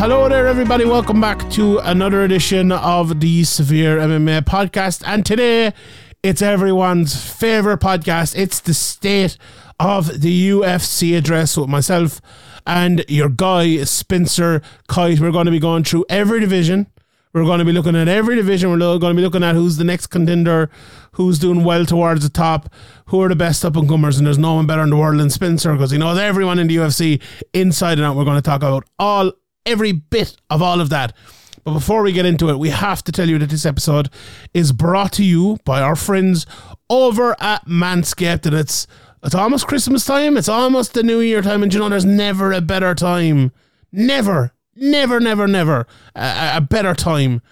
Hello there, everybody. Welcome back to another edition of the Severe MMA podcast. And today, it's everyone's favorite podcast. It's the State of the UFC address with myself and your guy, Spencer Kite. We're going to be going through every division. We're going to be looking at every division. We're going to be looking at who's the next contender, who's doing well towards the top, who are the best up and comers. And there's no one better in the world than Spencer because he knows everyone in the UFC inside and out. We're going to talk about all every bit of all of that. But before we get into it, we have to tell you that this episode is brought to you by our friends over at Manscaped, and it's it's almost Christmas time. It's almost the New Year time, and you know there's never a better time, never, never, never, never a, a better time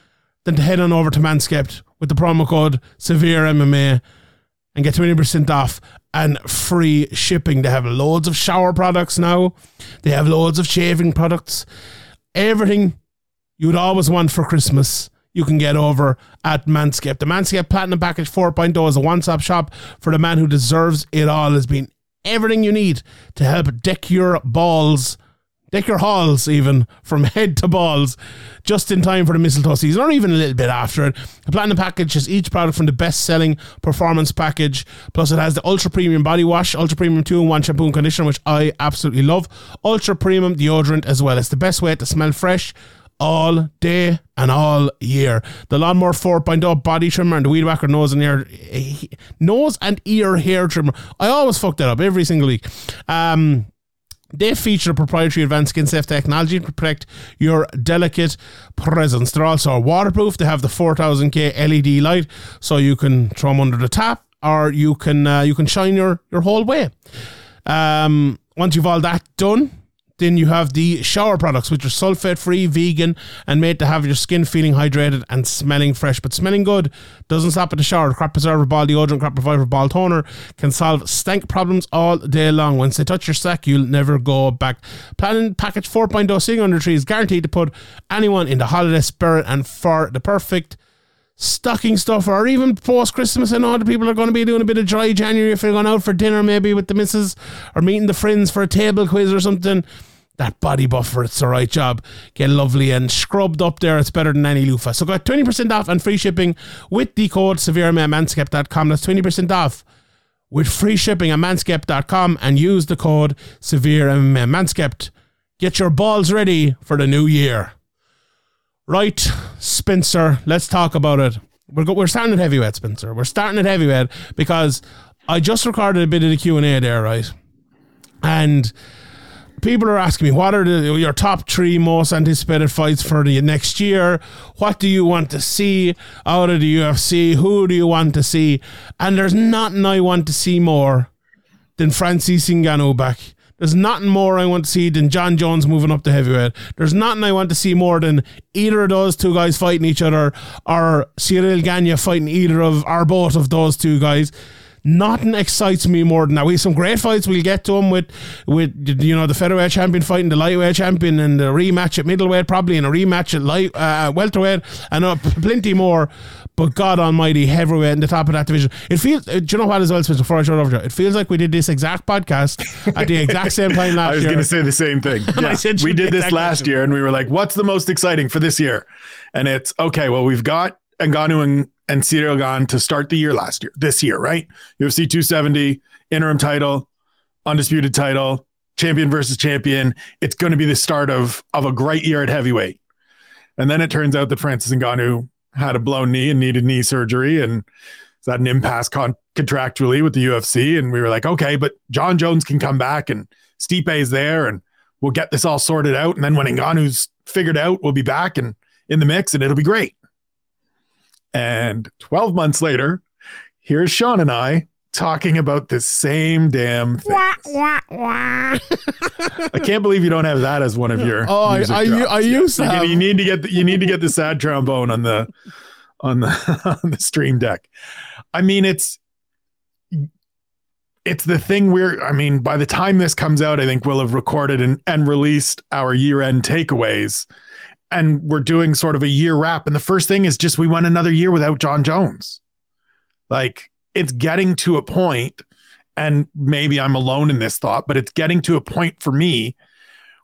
than to head on over to Manscaped with the promo code Severe MMA and get twenty percent off and free shipping. They have loads of shower products now. They have loads of shaving products everything you would always want for Christmas. You can get over at Manscaped. The Manscaped Platinum Package 4.0 is a one stop shop for the man who deserves it all. Has been everything you need to help deck your balls Deck your halls even from head to balls just in time for the mistletoe season or even a little bit after it. The Platinum Package is each product from the best selling performance package. Plus, it has the Ultra Premium Body Wash, Ultra Premium 2 in 1 shampoo and conditioner, which I absolutely love. Ultra Premium deodorant as well. It's the best way to smell fresh all day and all year. The Lawnmower 4.0 body trimmer and the Weed Whacker nose and ear nose and ear hair trimmer. I always fuck that up every single week. Um, they feature proprietary advanced skin safe technology to protect your delicate presence. They're also waterproof. They have the 4000K LED light, so you can throw them under the tap, or you can uh, you can shine your your whole way. Um, once you've all that done, then you have the shower products, which are sulfate free, vegan, and made to have your skin feeling hydrated and smelling fresh. But smelling good doesn't stop at the shower. Crop preserver ball deodorant, crop reviver ball toner can solve stank problems all day long. Once they touch your sack, you'll never go back. Platinum package 4.0 sitting under trees guaranteed to put anyone in the holiday spirit and for the perfect stocking stuff or even post Christmas. I know the people are going to be doing a bit of dry January if they're going out for dinner, maybe with the missus or meeting the friends for a table quiz or something that body buffer. It's the right job. Get lovely and scrubbed up there. It's better than any loofah. So got 20% off and free shipping with the code SevereManscaped.com. That's 20% off with free shipping at manscaped.com and use the code SevereMMA. Manscaped, get your balls ready for the new year. Right, Spencer, let's talk about it. We're, go- we're starting at heavyweight, Spencer. We're starting at heavyweight because I just recorded a bit of the Q&A there, right? And people are asking me what are the, your top three most anticipated fights for the next year what do you want to see out of the ufc who do you want to see and there's nothing i want to see more than francis ngannou back there's nothing more I want to see than Jon Jones moving up to heavyweight. There's nothing I want to see more than either of those two guys fighting each other or Ciryl Gane fighting either of or both of those two guys. Nothing excites me more than that. We have some great fights. We'll get to them with, with you know, the featherweight champion fighting the lightweight champion and the rematch at middleweight, probably, and a rematch at light uh, welterweight, and uh, plenty more. But God Almighty, heavyweight in the top of that division. It feels. Uh, do you know what as well, Spencer? Before I show over to you, it feels like we did this exact podcast at the exact same time last year. I was going to say the same thing. Yeah. we did this last year, and we were like, "What's the most exciting for this year?" And it's okay. Well, we've got Ngannou and and Ciryl Gane to start the year last year, this year, right? UFC 270, interim title, undisputed title, champion versus champion. It's going to be the start of of a great year at heavyweight. And then it turns out that Francis Ngannou had a blown knee and needed knee surgery and is that an impasse con- contractually with the UFC. And we were like, okay, but Jon Jones can come back and Stipe is there and we'll get this all sorted out. And then when Ngannou's figured out, we'll be back and in the mix and it'll be great. And 12 months later, here's Sean and I talking about the same damn thing. I can't believe you don't have that as one of your. Oh, I, I, I, used to. Have. You need to get the, you need to get the sad trombone on the on the on the stream deck. I mean, it's it's the thing we're. I mean, by the time this comes out, I think we'll have recorded and, and released our year end takeaways and we're doing sort of a year wrap. And the first thing is just we went another year without Jon Jones. Like it's getting to a point, and maybe I'm alone in this thought, but it's getting to a point for me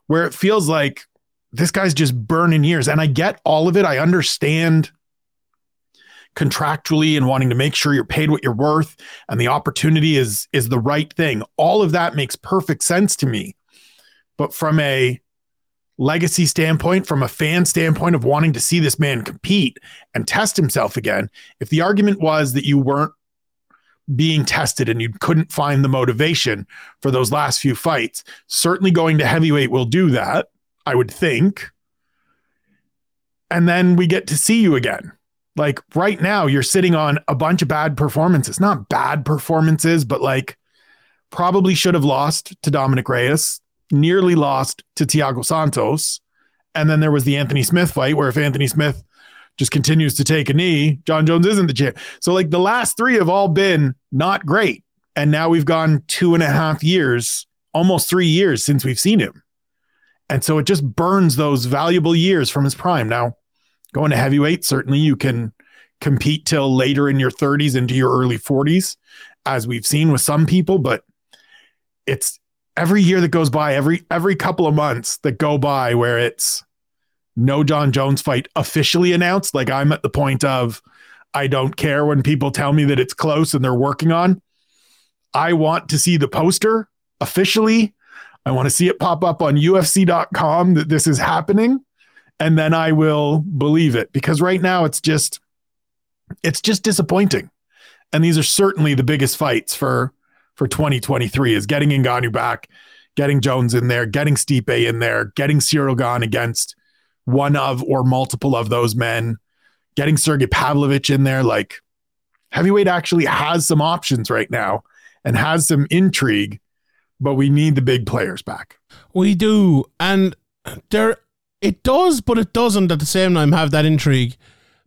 where it feels like this guy's just burning years. And I get all of it. I understand contractually and wanting to make sure you're paid what you're worth and the opportunity is is the right thing. All of that makes perfect sense to me. But from a legacy standpoint, from a fan standpoint of wanting to see this man compete and test himself again, if the argument was that you weren't being tested and you couldn't find the motivation for those last few fights, certainly going to heavyweight will do that, I would think. And then we get to see you again. Like right now, you're sitting on a bunch of bad performances, not bad performances, but like probably should have lost to Dominick Reyes, nearly lost to Thiago Santos. And then there was the Anthony Smith fight where if Anthony Smith just continues to take a knee, Jon Jones isn't the champ. So like the last three have all been not great. And now we've gone two and a half years, almost three years since we've seen him. And so it just burns those valuable years from his prime. Now, Going to heavyweight, certainly you can compete till later in your 30s into your early 40s, as we've seen with some people, but it's every year that goes by, every every couple of months that go by where it's no Jon Jones fight officially announced. Like I'm at the point of I don't care when people tell me that it's close and they're working on. I want to see the poster officially. I want to see it pop up on UFC.com that this is happening and then I will believe it because right now it's just it's just disappointing. And these are certainly the biggest fights for for 2023 is getting Ngannou back, getting Jones in there, getting Stipe in there, getting Gane against one of or multiple of those men, getting Sergey Pavlovich in there. Like heavyweight actually has some options right now and has some intrigue, but we need the big players back. We do. And there it does, but it doesn't at the same time have that intrigue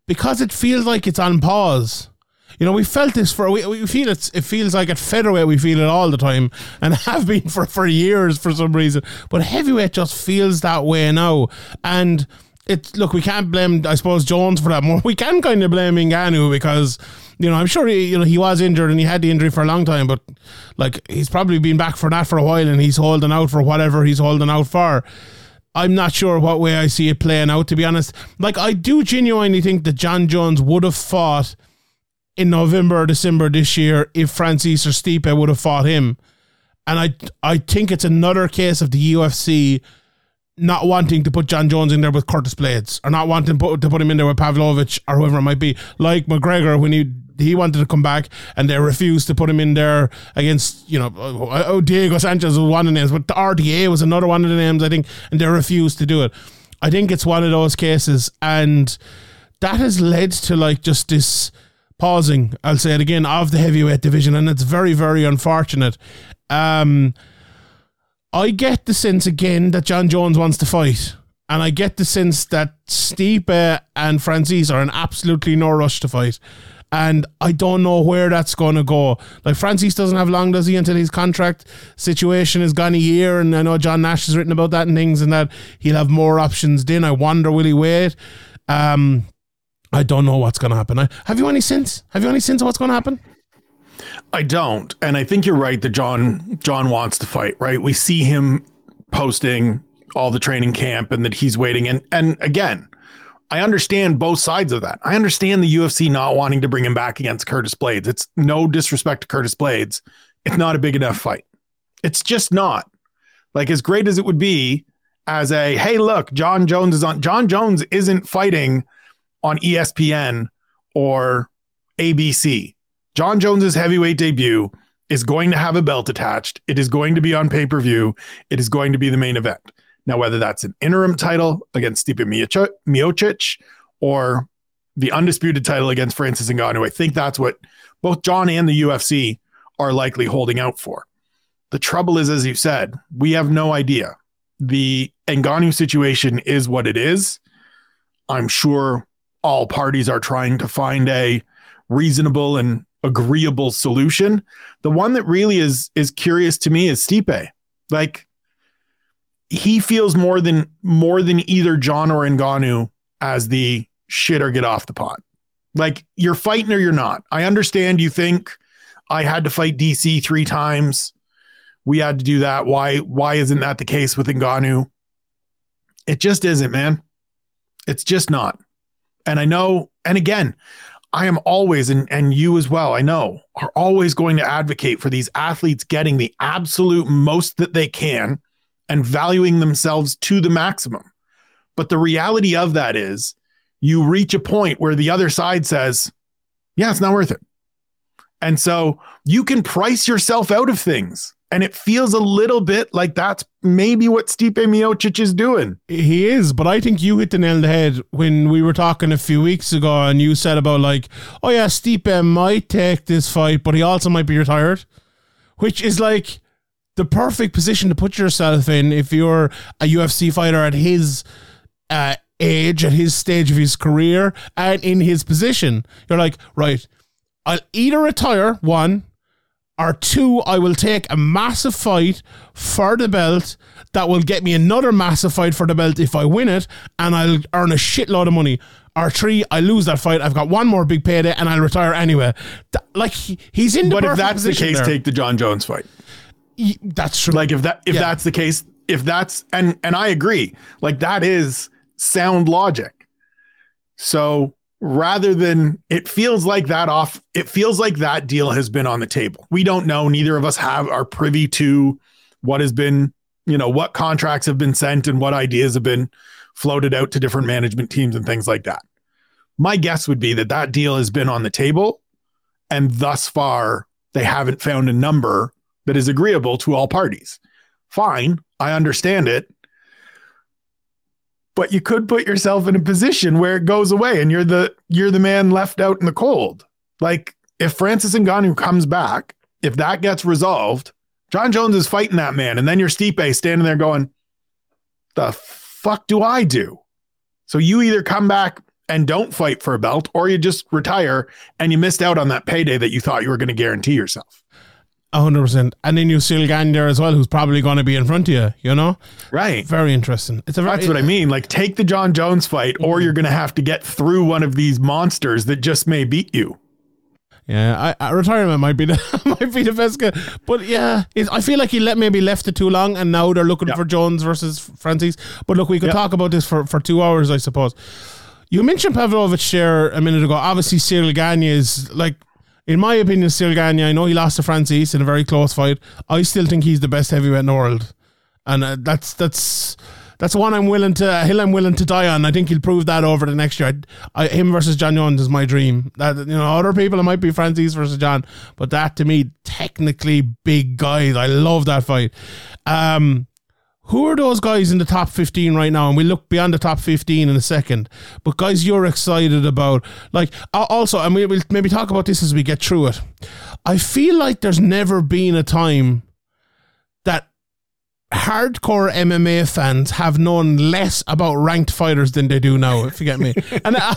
because it feels like it's on pause. You know, we felt this for we, we feel it's it feels like at featherweight we feel it all the time and have been for for years for some reason. But heavyweight just feels that way now. And it look, we can't blame I suppose Jones for that more. We can kind of blame Ngannou because you know, I'm sure he, you know he was injured and he had the injury for a long time, but like he's probably been back for that for a while and he's holding out for whatever he's holding out for. I'm not sure what way I see it playing out, to be honest. Like, I do genuinely think that Jon Jones would have fought in November or December this year if Francis or Stipe would have fought him. And I, I think it's another case of the UFC not wanting to put Jon Jones in there with Curtis Blaydes or not wanting to put, to put him in there with Pavlovich or whoever it might be. Like McGregor when he he wanted to come back and they refused to put him in there against, you know, oh, oh Diego Sanchez was one of the names, but the RDA was another one of the names, I think, and they refused to do it. I think it's one of those cases, and that has led to like just this pausing, I'll say it again, of the heavyweight division, and it's very, very unfortunate. Um, I get the sense again that Jon Jones wants to fight. And I get the sense that Stipe and Francis are in absolutely no rush to fight and I don't know where that's going to go. Like Francis doesn't have long, does he, until his contract situation has gone a year, and I know John Nash has written about that and things, and that he'll have more options. Then I wonder will he wait? Um, I don't know what's going to happen. I, have you any sense? Have you any sense of what's going to happen? I don't, and I think you're right that John John wants to fight. Right, we see him posting all the training camp and that he's waiting. And and again, I understand both sides of that. I understand the UFC not wanting to bring him back against Curtis Blaydes. It's no disrespect to Curtis Blaydes. It's not a big enough fight. It's just not. Like as great as it would be as a hey, look, Jon Jones is on Jon Jones isn't fighting on ESPN or ABC. Jon Jones's heavyweight debut is going to have a belt attached. It is going to be on pay-per-view. It is going to be the main event. Now, whether that's an interim title against Stipe Miocic or the undisputed title against Francis Ngannou, I think that's what both Jon and the UFC are likely holding out for. The trouble is, as you said, we have no idea. The Ngannou situation is what it is. I'm sure all parties are trying to find a reasonable and agreeable solution. The one that really is is curious to me is Stipe. Like he feels more than more than either Jon or Ngannou as the shit or get off the pot. Like you're fighting or you're not. I understand you think I had to fight DC three times. We had to do that. Why why isn't that the case with Ngannou? It just isn't, man. It's just not. And I know, and again, I am always, and, and you as well, I know, are always going to advocate for these athletes getting the absolute most that they can and valuing themselves to the maximum. But the reality of that is you reach a point where the other side says, yeah, it's not worth it. And so you can price yourself out of things. And it feels a little bit like that's maybe what Stipe Miocic is doing. He is, but I think you hit the nail on the head when we were talking a few weeks ago and you said about like, oh yeah, Stipe might take this fight, but he also might be retired. Which is like the perfect position to put yourself in if you're a UFC fighter at his uh, age, at his stage of his career, and in his position. You're like, right, I'll either retire, one, or two, I will take a massive fight for the belt that will get me another massive fight for the belt if I win it, and I'll earn a shitload of money. Or three, I lose that fight. I've got one more big payday, and I'll retire anyway. like he, he's in. but if that's the case, there. take the Jon Jones fight. that's true. Like if that if yeah. that's the case, if that's and and I agree, like that is sound logic. So rather than it feels like that off, it feels like that deal has been on the table. We don't know. Neither of us have are privy to what has been, you know, what contracts have been sent and what ideas have been floated out to different management teams and things like that. My guess would be that that deal has been on the table, and thus far they haven't found a number that is agreeable to all parties. Fine, I understand it but you could put yourself in a position where it goes away and you're the you're the man left out in the cold. Like if Francis Ngannou comes back, if that gets resolved, Jon Jones is fighting that man, and then you're Stipe standing there going, "The fuck do I do?" So you either come back and don't fight for a belt, or you just retire and you missed out on that payday that you thought you were going to guarantee yourself hundred percent. And then you still there as well, who's probably going to be in front of you. You know, right? Very interesting. It's a very, that's what I mean. Like take the Jon Jones fight, or mm-hmm. you're going to have to get through one of these monsters that just may beat you. Yeah, I, I, retirement might be the might be the best. Guy. But yeah, I feel like he let maybe left it too long, and now they're looking yep. for Jones versus Francis. But look, we could yep. talk about this for, for two hours, I suppose. You mentioned Pavlovich there a minute ago. Obviously, Ciryl Gane is like in my opinion, Ciryl Gane, I know he lost to Francis in a very close fight. I still think he's the best heavyweight in the world, and uh, that's that's that's one I'm willing to hill I'm willing to die on. I think he'll prove that over the next year. I, I, him versus Jon Jones is my dream. That you know, other people it might be Francis versus Jon, but that to me, technically big guys. I love that fight. Um, who are those guys in the top 15 right now? And we look beyond the top 15 in a second. But guys, you're excited about, like, also, and we will maybe talk about this as we get through it. I feel like there's never been a time that hardcore MMA fans have known less about ranked fighters than they do now, if you get me. And uh,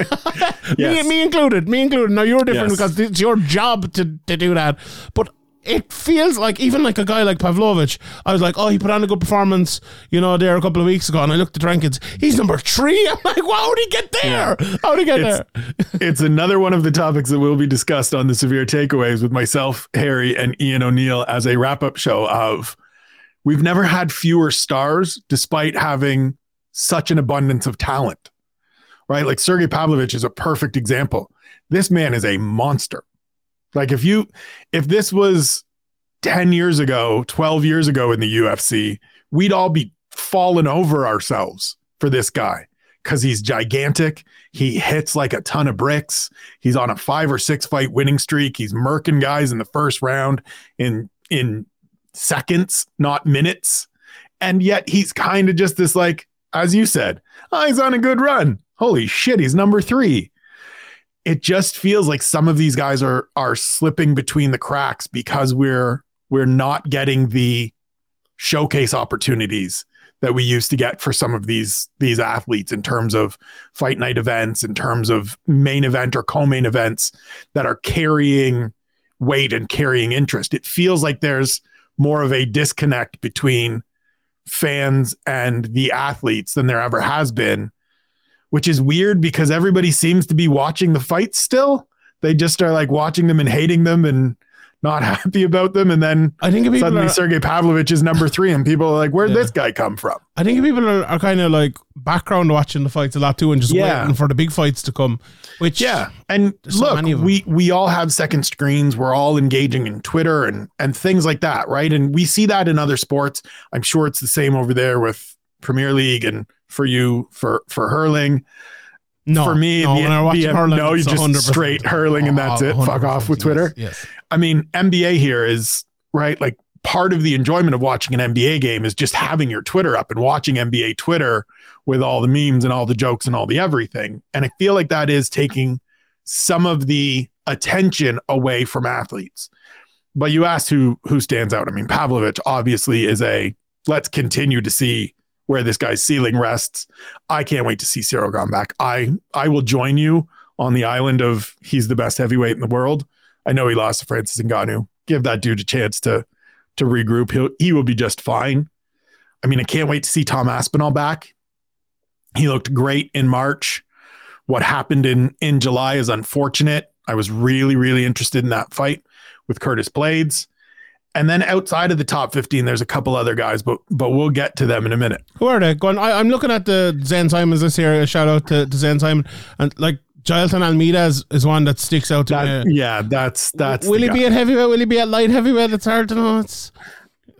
yes. me, me included, me included. Now you're different yes. because it's your job to, to do that. But it feels like even like a guy like Pavlovich, I was like, oh, he put on a good performance, you know, there a couple of weeks ago, and I looked at rankings. He's number three. I'm like, wow, how did he get there? Yeah. How did he get it's, there? it's another one of the topics that will be discussed on the severe takeaways with myself, Harry, and Ian O'Neill as a wrap up show of we've never had fewer stars despite having such an abundance of talent, right? Like Sergey Pavlovich is a perfect example. This man is a monster like if you if this was 10 years ago, 12 years ago in the UFC, we'd all be falling over ourselves for this guy because he's gigantic. He hits like a ton of bricks. He's on a five or six fight winning streak. He's murking guys in the first round in in seconds, not minutes. And yet he's kind of just this like, as you said, oh, he's on a good run. Holy shit, he's number three it just feels like some of these guys are are slipping between the cracks because we're we're not getting the showcase opportunities that we used to get for some of these these athletes in terms of fight night events in terms of main event or co-main events that are carrying weight and carrying interest. It feels like there's more of a disconnect between fans and the athletes than there ever has been which is weird because everybody seems to be watching the fights still. They just are like watching them and hating them and not happy about them, and then I think suddenly are, Sergey Pavlovich is number three, and people are like, "Where'd yeah. this guy come from?" I think people are, are kind of like background watching the fights a lot too, and just yeah. waiting for the big fights to come. Which yeah, and look, so we we all have second screens. We're all engaging in Twitter and and things like that, right? And we see that in other sports. I'm sure it's the same over there with Premier League and for you for for hurling. No, for me, no, the, when I watch hurling, no, you just straight hurling and that's it. Fuck off with Twitter. Yes, yes. I mean, NBA here is right. Like part of the enjoyment of watching an NBA game is just having your Twitter up and watching NBA Twitter with all the memes and all the jokes and all the everything. And I feel like that is taking some of the attention away from athletes. But you asked who who stands out. I mean, Pavlovich obviously is a let's continue to see where this guy's ceiling rests. I can't wait to see Ciryl Gane back. I I will join you on the island of he's the best heavyweight in the world. I know he lost to Francis Ngannou. Give that dude a chance to to regroup. He'll he will be just fine. I mean, I can't wait to see Tom Aspinall back. He looked great in March. What happened in in July is unfortunate. I was really really interested in that fight with Curtis Blaydes. And then outside of the top 15, there's a couple other guys, but but we'll get to them in a minute. Who are they? Go on. I, am looking at the Zane Simons this year. A shout out to, to Zane Simon. And like Jailton Almeida is, is one that sticks out to that, me. Yeah, that's that's. Will he guy. be at heavyweight? Will he be at light heavyweight? It's hard to know. It's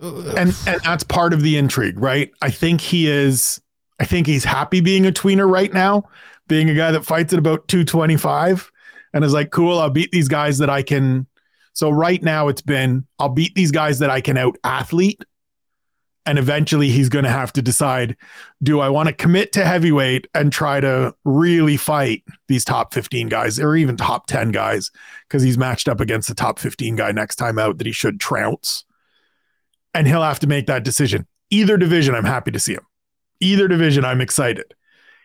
and and that's part of the intrigue, right? I think he is. I think he's happy being a tweener right now, being a guy that fights at about 225, and is like, cool. I'll beat these guys that I can so right now it's been I'll beat these guys that I can out athlete. And eventually he's going to have to decide do I want to commit to heavyweight and try to really fight these top 15 guys or even top 10 guys because he's matched up against the top 15 guy next time out that he should trounce. And he'll have to make that decision. Either division, I'm happy to see him. Either division, I'm excited.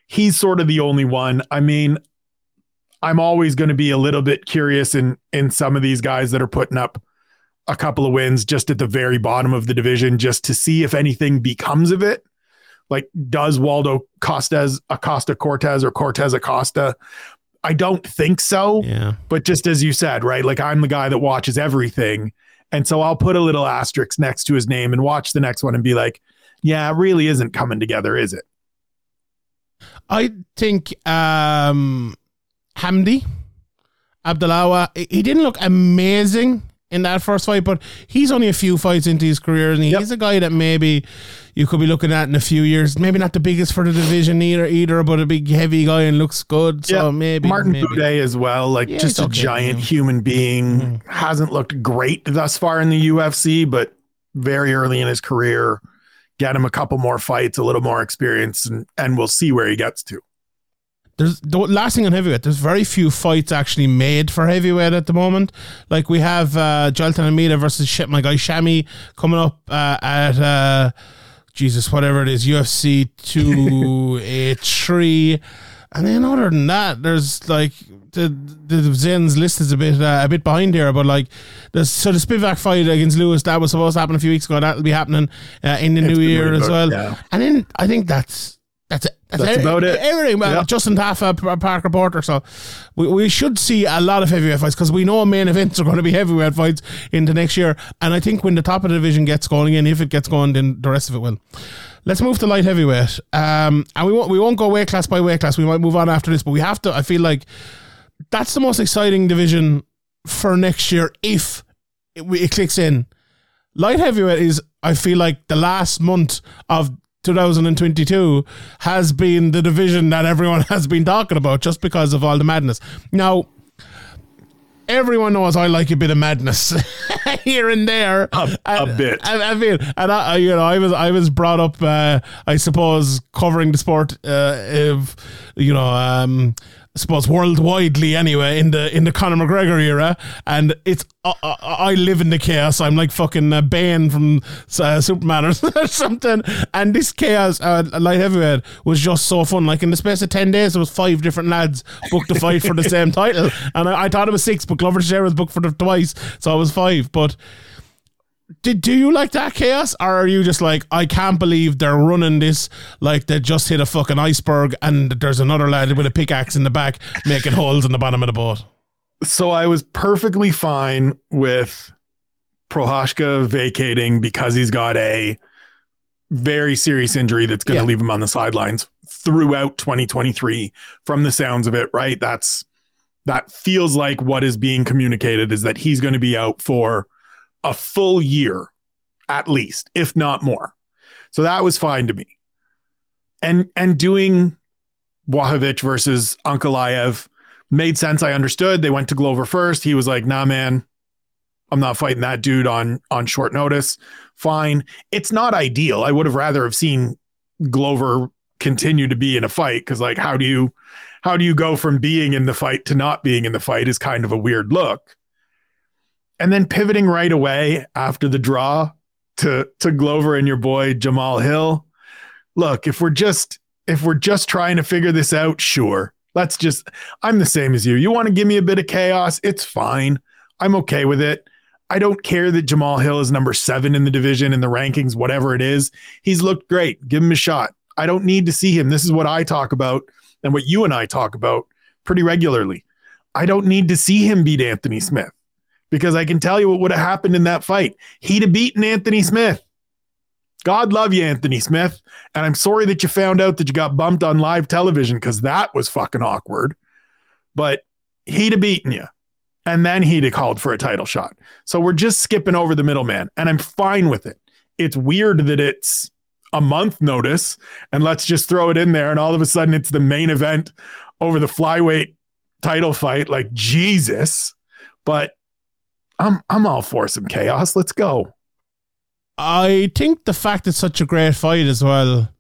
He's sort of the only one. I mean, I'm always going to be a little bit curious in in some of these guys that are putting up a couple of wins just at the very bottom of the division, just to see if anything becomes of it. Like, does Waldo Costes Acosta Cortez or Cortez Acosta? I don't think so. Yeah. But just as you said, right? Like, I'm the guy that watches everything. And so I'll put a little asterisk next to his name and watch the next one and be like, yeah, it really isn't coming together, is it? I think um Hamdy Abdelwahab. He didn't look amazing in that first fight, but he's only a few fights into his career, and he's a guy that maybe you could be looking at in a few years. Maybe not the biggest for the division either, either, but a big heavy guy and looks good. So maybe Martin maybe. Buday as well, like yeah, just a okay, giant yeah. human being. Mm-hmm. Hasn't looked great thus far in the UFC, but very early in his career. Get him a couple more fights, a little more experience, and and we'll see where he gets to there's the last thing on heavyweight. There's very few fights actually made for heavyweight at the moment. Like we have uh, Almeida versus shit, my guy Shammy coming up uh, at uh, Jesus, whatever it is, UFC two a three, and then other than that, there's like the the Zane's list is a bit uh, a bit behind here, but like there's so the Spivac fight against Lewis that was supposed to happen a few weeks ago. That'll be happening uh, in the it's new year as well. Yeah. And then I think that's that's That's, That's about it. Everything. Yep. Justin Tafa, Parker Porter. So we, we should see a lot of heavyweight fights because we know main events are going to be heavyweight fights into next year. And I think when the top of the division gets going again, if it gets going, then the rest of it will. Let's move to light heavyweight. Um, and we won't we won't go weight class by weight class. We might move on after this, but we have to. I feel like that's the most exciting division for next year if it, it clicks in. Light heavyweight is, I feel like, the last month of 2022 has been the division that everyone has been talking about just because of all the madness. Now, everyone knows I like a bit of madness here and there. A, and, a bit. I, I mean, and I, you know, I was I was brought up, uh, I suppose, covering the sport uh, of, you know, um, I suppose worldwidely anyway in the in the Conor McGregor era, and it's uh, I live in the chaos. I'm like fucking uh, Bane from uh, Superman or something. And this chaos, uh, light heavyweight, was just so fun. Like in the space of ten days, there was five different lads booked to fight for the same title, and I, I, thought it was six, but Glover Teixeira was booked for the twice, so it was five. But did do you like that chaos, or are you just like I can't believe they're running this like they just hit a fucking iceberg and there's another lad with a pickaxe in the back making holes in the bottom of the boat? So I was perfectly fine with Prochazka vacating because he's got a very serious injury that's going to yeah. leave him on the sidelines throughout 2023 from the sounds of it, right? That's that feels like what is being communicated is that he's going to be out for a full year at least, if not more. So that was fine to me. And and doing Błachowicz versus Ankalaev made sense. I understood. They went to Glover first. He was like, "Nah, man, I'm not fighting that dude on on short notice." Fine. It's not ideal. I would have rather have seen Glover continue to be in a fight because, like, how do you how do you go from being in the fight to not being in the fight is kind of a weird look. And then pivoting right away after the draw to to Glover and your boy Jamal Hill. Look, if we're just if we're just trying to figure this out, sure. Let's just I'm the same as you. You want to give me a bit of chaos? It's fine. I'm okay with it. I don't care that Jamal Hill is number 7 in the division in the rankings whatever it is. He's looked great. Give him a shot. I don't need to see him. This is what I talk about and what you and I talk about pretty regularly. I don't need to see him beat Anthony Smith because I can tell you what would have happened in that fight. He'd have beaten Anthony Smith. God love you, Anthony Smith. And I'm sorry that you found out that you got bumped on live television because that was fucking awkward. But he'd have beaten you. And then he'd have called for a title shot. So we're just skipping over the middleman. And I'm fine with it. It's weird that it's a month notice and let's just throw it in there. And all of a sudden it's the main event over the flyweight title fight. Like Jesus. But I'm I'm all for some chaos. Let's go. I think the fact it's such a great fight as well,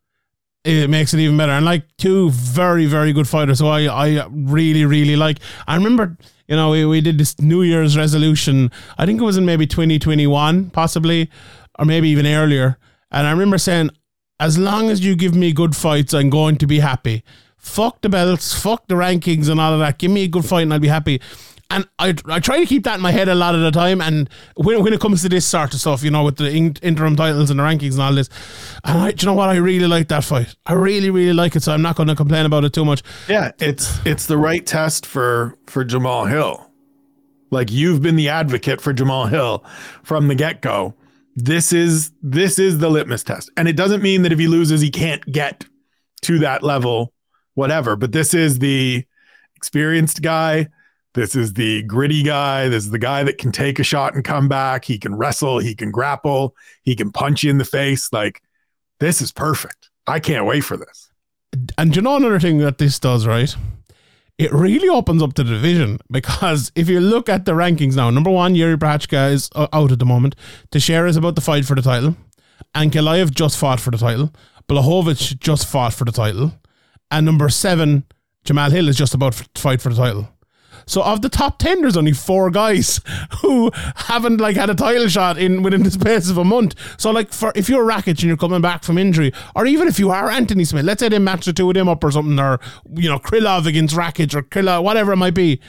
it makes it even better. And like two very very good fighters, so I I really really like. I remember you know we, we did this New Year's resolution. I think it was in maybe 2021 possibly, or maybe even earlier. And I remember saying, as long as you give me good fights, I'm going to be happy. Fuck the belts, fuck the rankings and all of that. Give me a good fight and I'll be happy and I, I try to keep that in my head a lot of the time. And when, when it comes to this sort of stuff, you know, with the in, interim titles and the rankings and all this, and I, you know what, I really like that fight. I really, really like it. So I'm not going to complain about it too much. Yeah, it's it's the right test for for Jamal Hill. Like you've been the advocate for Jamal Hill from the get go. This is this is the litmus test, and it doesn't mean that if he loses, he can't get to that level, whatever. But this is the experienced guy this is the gritty guy. This is the guy that can take a shot and come back. He can wrestle. He can grapple. He can punch you in the face. Like, this is perfect. I can't wait for this. And you know another thing that this does, right? It really opens up the division because if you look at the rankings now, number one, Yuri Prochazka is uh, out at the moment. Teixeira is about to fight for the title. Ankalaev just fought for the title. Blachowicz just fought for the title. And number seven, Jamal Hill is just about to fight for the title. So of the top ten, there's only four guys who haven't like had a title shot in within the space of a month. So like for if you're Rakic and you're coming back from injury, or even if you are Anthony Smith, let's say they match the two of them up or something, or you know Krylov against Rakic or Krylov, whatever it might be.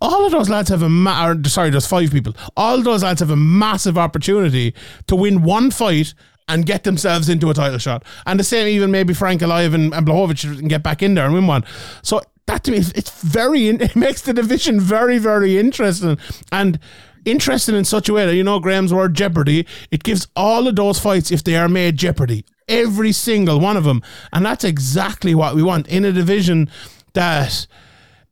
All of those lads have a ma- or, sorry, there's five people. All those lads have a massive opportunity to win one fight and get themselves into a title shot. And the same even maybe Frank Alive and, and Blachowicz can get back in there and win one. So that to me, it's very, it makes the division very, very interesting. And interesting in such a way that, you know, Graham's word jeopardy, it gives all of those fights, if they are made jeopardy, every single one of them. And that's exactly what we want in a division that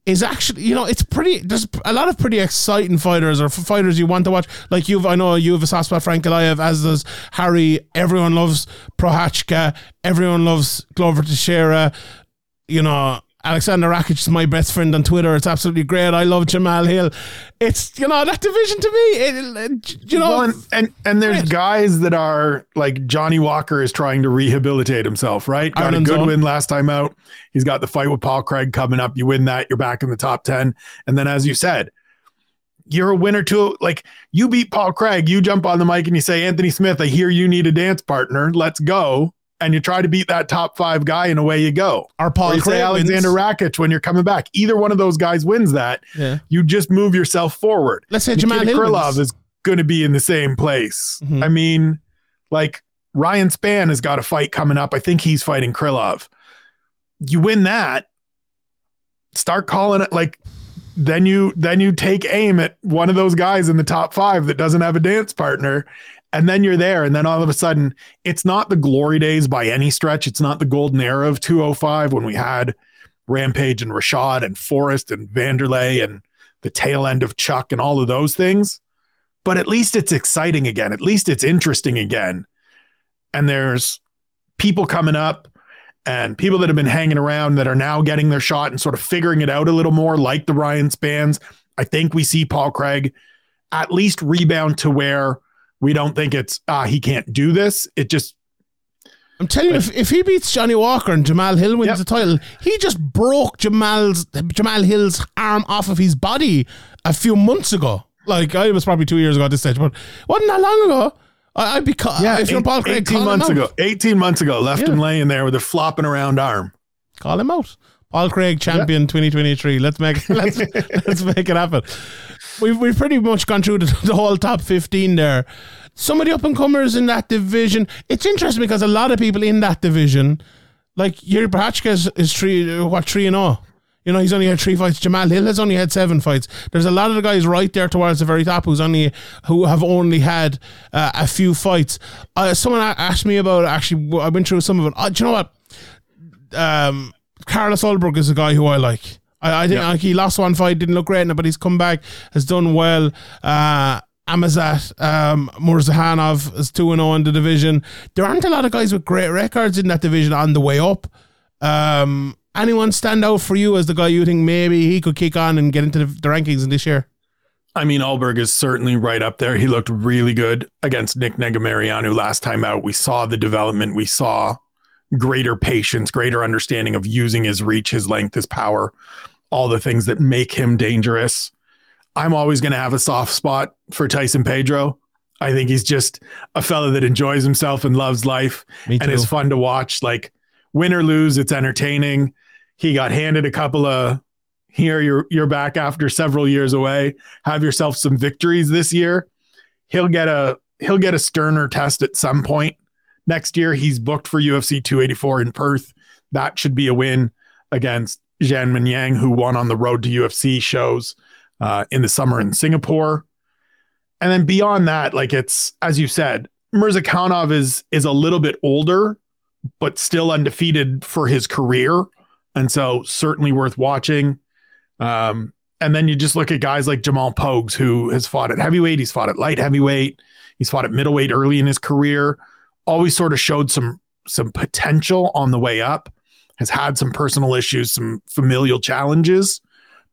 is actually, you know, it's pretty. There's a lot of pretty exciting fighters or fighters you want to watch. Like you've, I know you've a soft spot Frank Ankalaev, as does Harry. Everyone loves Prohachka. Everyone loves Glover Teixeira. You know, Alexander Rakic is my best friend on Twitter. It's absolutely great. I love Jamal Hill. It's you know that division to me. It, it, you know, well, and, and, and there's great. guys that are like Johnny Walker is trying to rehabilitate himself. Right, got Ireland's a good win last time out. He's got the fight with Paul Craig coming up. You win that, you're back in the top ten. And then, as you said, you're a winner too. Like you beat Paul Craig, you jump on the mic and you say, Anthony Smith, I hear you need a dance partner. Let's go and you try to beat that top five guy, and away you go. Our Paul or say Alexander wins. Rakic when you're coming back. Either one of those guys wins that. Yeah. You just move yourself forward. Let's say Jamal Krylov is going to be in the same place. Mm-hmm. I mean, like Ryan Spann has got a fight coming up. I think he's fighting Krylov. You win that, start calling it like then you then you take aim at one of those guys in the top five that doesn't have a dance partner and then you're there and then all of a sudden it's not the glory days by any stretch. It's not the golden era of 205 when we had rampage and rashad and forrest and vanderlei and the tail end of chuck and all of those things. But at least it's exciting again. At least it's interesting again. And there's people coming up and people that have been hanging around that are now getting their shot and sort of figuring it out a little more, like the Ryan spans. I think we see Paul Craig at least rebound to where we don't think it's ah he can't do this. It just I'm telling you, if, if he beats Johnny Walker and Jamal Hill wins yep. the title, he just broke Jamal's Jamal Hill's arm off of his body a few months ago. Like I was probably two years ago at this stage, but wasn't that long ago. I'd be ca- yeah. If you're Paul Craig, 18 months ago, 18 months ago, left yeah. him laying there with a flopping around arm. Call him out. Paul Craig champion yeah. 2023. Let's make let's let's make it happen. We've we've pretty much gone through the, the whole top 15 there. Some of the up and comers in that division. It's interesting because a lot of people in that division, like Yuri Prochazka is, is three what three and all. You know, he's only had three fights. Jamal Hill has only had seven fights. There's a lot of the guys right there towards the very top who's only who have only had uh, a few fights. Uh, someone asked me about actually. I went through some of it. Uh, do you know what? Um, Carlos Ulberg is a guy who I like. I, I think like he lost one fight, didn't look great, but he's come back, has done well. Uh, Khamzat um, Murzakanov is 2 0 in the division. There aren't a lot of guys with great records in that division on the way up. Um, anyone stand out for you as the guy you think maybe he could kick on and get into the, the rankings in this year? I mean, Ulberg is certainly right up there. He looked really good against Nick Negumereanu last time out. We saw the development. We saw greater patience, greater understanding of using his reach, his length, his power, all the things that make him dangerous. I'm always going to have a soft spot for Tyson Pedro. I think he's just a fella that enjoys himself and loves life and is fun to watch. Like win or lose, it's entertaining. He got handed a couple of here you're you're back after several years away. Have yourself some victories this year. He'll get a he'll get a sterner test at some point next year. He's booked for UFC 284 in Perth. That should be a win against Zhang Yang, who won on the road to UFC shows uh, in the summer in Singapore. And then beyond that, like it's as you said, Murzakanov is is a little bit older, but still undefeated for his career. And so certainly worth watching. Um, and then you just look at guys like Jamal Pogues, who has fought at heavyweight, he's fought at light heavyweight, he's fought at middleweight early in his career, always sort of showed some some potential on the way up, has had some personal issues, some familial challenges,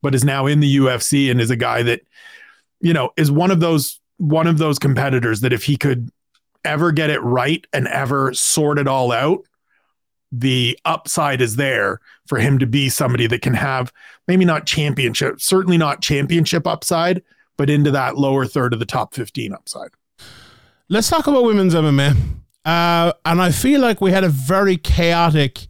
but is now in the UFC and is a guy that, you know, is one of those one of those competitors that if he could ever get it right and ever sort it all out, the upside is there for him to be somebody that can have maybe not championship, certainly not championship upside, but into that lower third of the top 15 upside. Let's talk about women's MMA. Uh, and I feel like we had a very chaotic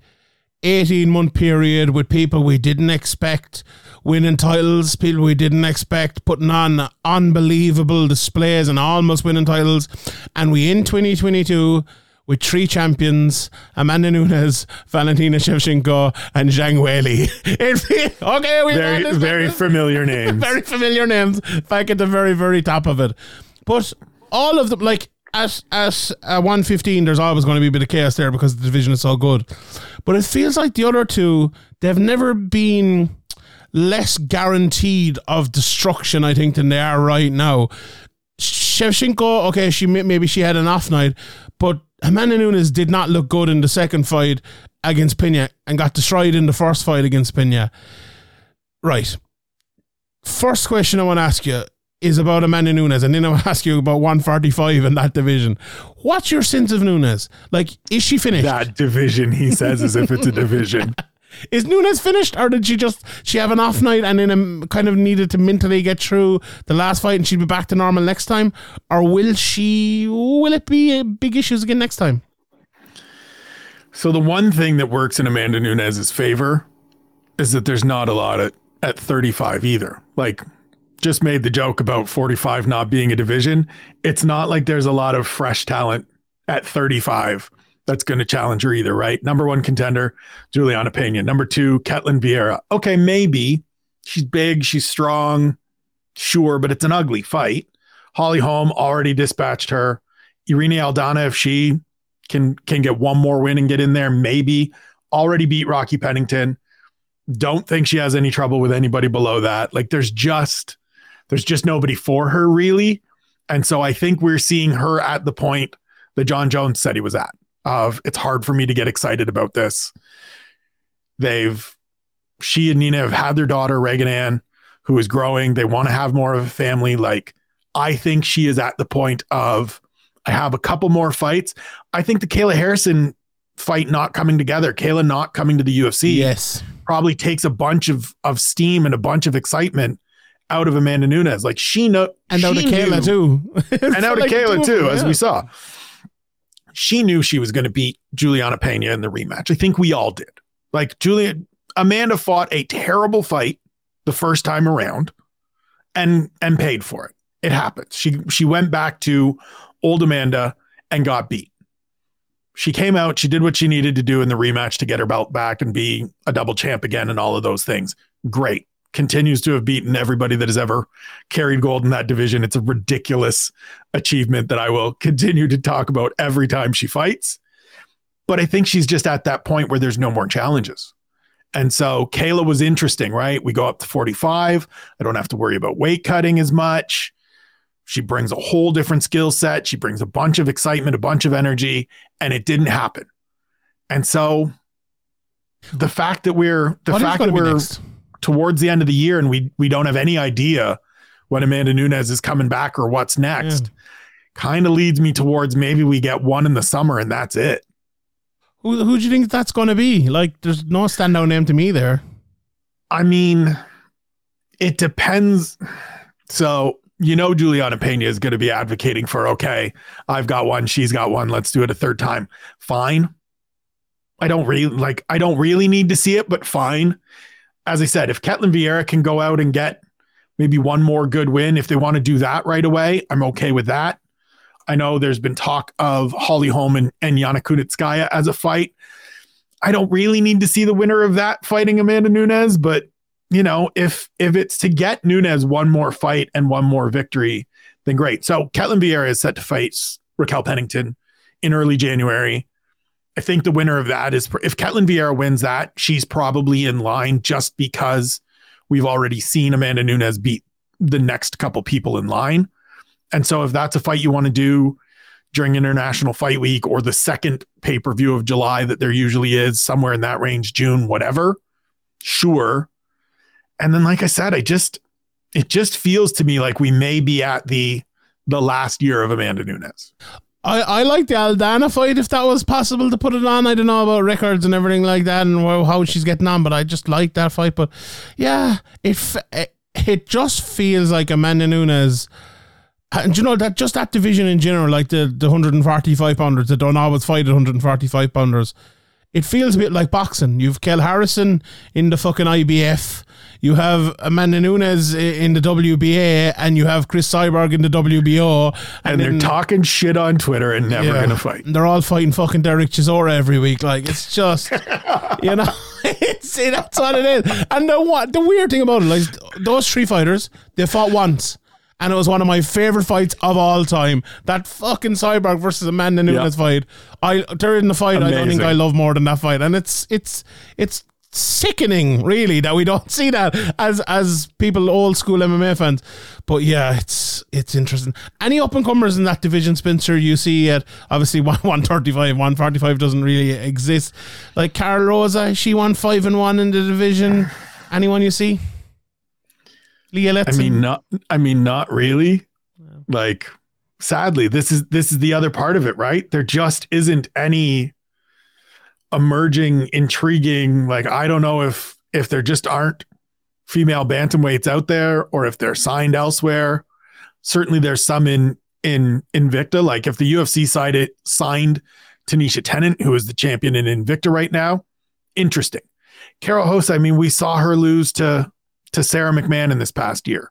18 month period with people we didn't expect winning titles, people we didn't expect putting on unbelievable displays and almost winning titles. And we in 2022 with three champions Amanda Nunes, Valentina Shevchenko, and Zhang Weili. okay, we very, very familiar names. very familiar names back at the very, very top of it. But all of them, like, at at uh, 115, there's always going to be a bit of chaos there because the division is so good. But it feels like the other two, they've never been less guaranteed of destruction, I think, than they are right now. Shevchenko, okay, she maybe she had an off night, but Amanda Nunes did not look good in the second fight against Pena and got destroyed in the first fight against Pena. Right. First question I want to ask you is about Amanda Nunes, and then I ask you about 145 in that division. What's your sense of Nunes? Like, is she finished? That division, he says, as if it's a division. Is Nunes finished, or did she just she have an off night and then um, kind of needed to mentally get through the last fight and she'd be back to normal next time, or will she? Will it be big issues again next time? So the one thing that works in Amanda Nunes's favor is that there's not a lot at at 35 either. Like just made the joke about 45 not being a division. It's not like there's a lot of fresh talent at 35 that's going to challenge her either, right? Number one contender, Juliana Pena. Number two, Ketlen Vieira. Okay, maybe she's big, she's strong, sure, but it's an ugly fight. Holly Holm already dispatched her. Irene Aldana, if she can can get one more win and get in there, maybe already beat Rocky Pennington. Don't think she has any trouble with anybody below that. Like there's just there's just nobody for her really. And so I think we're seeing her at the point that Jon Jones said he was at. Of it's hard for me to get excited about this. They've she and Nina have had their daughter Raegan Ann, who is growing. They want to have more of a family. Like I think she is at the point of I have a couple more fights. I think the Kayla Harrison fight not coming together, Kayla not coming to the UFC, yes, probably takes a bunch of of steam and a bunch of excitement out of Amanda Nunes. Like she know and out of Kayla too, and out like of Kayla too, as we saw. She knew she was going to beat Juliana Pena in the rematch. I think we all did. Like Julia, Amanda fought a terrible fight the first time around, and and paid for it. It happens. She she went back to old Amanda and got beat. She came out, she did what she needed to do in the rematch to get her belt back and be a double champ again and all of those things. Great. Continues to have beaten everybody that has ever carried gold in that division. It's a ridiculous achievement that I will continue to talk about every time she fights. But I think she's just at that point where there's no more challenges. And so Kayla was interesting, right? We go up to 45. I don't have to worry about weight cutting as much. She brings a whole different skill set. She brings a bunch of excitement, a bunch of energy, and it didn't happen. And so the fact that we're the what fact that we're towards the end of the year and we we don't have any idea when Amanda Nunes is coming back or what's hmm. next yeah. kind of leads me towards maybe we get one in the summer and that's it. Who who do you think that's going to be? Like there's no standout name to me there. I mean, it depends. So you know Juliana Pena is going to be advocating for okay, I've got one, she's got one, let's do it a third time. Fine. I don't really like I don't really need to see it, but fine. As I said, if Ketlen Vieira can go out and get maybe one more good win, if they want to do that right away, I'm okay with that. I know there's been talk of Holly Holm and, and Yana Kunitskaya as a fight. I don't really need to see the winner of that fighting Amanda Nunes, but you know, if if it's to get Nunes one more fight and one more victory, then great. So Ketlen Vieira is set to fight Raquel Pennington in early January. I think the winner of that is if Ketlen Vieira wins that, she's probably in line just because we've already seen Amanda Nunes beat the next couple people in line. And so if that's a fight you want to do during International Fight Week or the second pay per view of July that there usually is, somewhere in that range, June, whatever, sure. And then, like I said, I just it just feels to me like we may be at the the last year of Amanda Nunes. I, I like the Aldana fight if that was possible to put it on. I don't know about records and everything like that and how she's getting on, but I just like that fight. But yeah, it it, just feels like Amanda Nunes. And you know that just that division in general, like the, the 145 pounders that don't always fight at 145 pounders, it feels a bit like boxing. You've Kell Harrison in the fucking IBF. You have Amanda Nunes in the WBA, and you have Cris Cyborg in the WBO, and, and they're then, talking shit on Twitter and never yeah, gonna fight. They're all fighting fucking Derek Chisora every week. Like it's just, you know, it's that's what it is. And the what the weird thing about it, like those three fighters, they fought once and it was one of my favorite fights of all time. That fucking Cyborg versus Amanda Nunes fight. I during the fight, Amazing. I don't think I love more than that fight, and it's it's it's sickening, really, that we don't see that as as people old school MMA fans. But yeah, it's it's interesting. Any up and comers in that division, Spencer? You see it obviously one one thirty five, one forty five doesn't really exist. Like Karol Rosa, she won five and one in the division. Anyone you see? Leah Letson? I mean, not. I mean, not really. Like, sadly, this is this is the other part of it, right? There just isn't any emerging, intriguing. Like, I don't know if if there just aren't female bantamweights out there, or if they're signed elsewhere. Certainly, there's some in in Invicta. Like, if the UFC side it signed Taneisha Tennant, who is the champion in Invicta right now, interesting. Karol Rosa, I mean, we saw her lose to to Sarah McMann in this past year.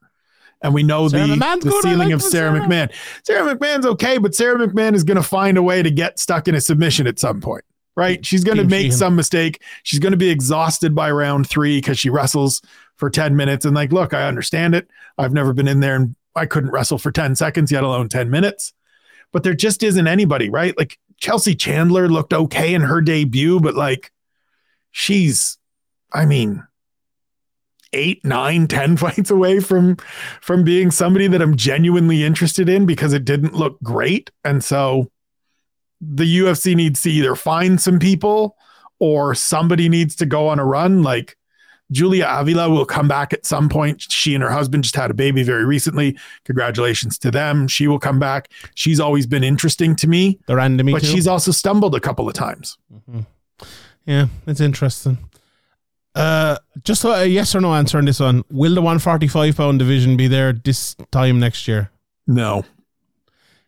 And we know Sarah the, the ceiling like of Sarah, Sarah McMann. Sarah McMann's okay, but Sarah McMann is going to find a way to get stuck in a submission at some point, right? She's going to make some mistake. She's going to be exhausted by round three because she wrestles for 10 minutes. And like, look, I understand it. I've never been in there and I couldn't wrestle for 10 seconds, yet alone 10 minutes. But there just isn't anybody, right? Like Chelsea Chandler looked okay in her debut, but like she's, I mean, eight, nine, ten fights away from from being somebody that I'm genuinely interested in because it didn't look great. And so the UFC needs to either find some people or somebody needs to go on a run. Like Julia Avila will come back at some point. She and her husband just had a baby very recently. Congratulations to them. She will come back. She's always been interesting to me. They're me but too. she's also stumbled a couple of times. Mm-hmm. Yeah, it's interesting. Uh, just a yes or no answer on this one. Will the 145 pound division be there this time next year? No.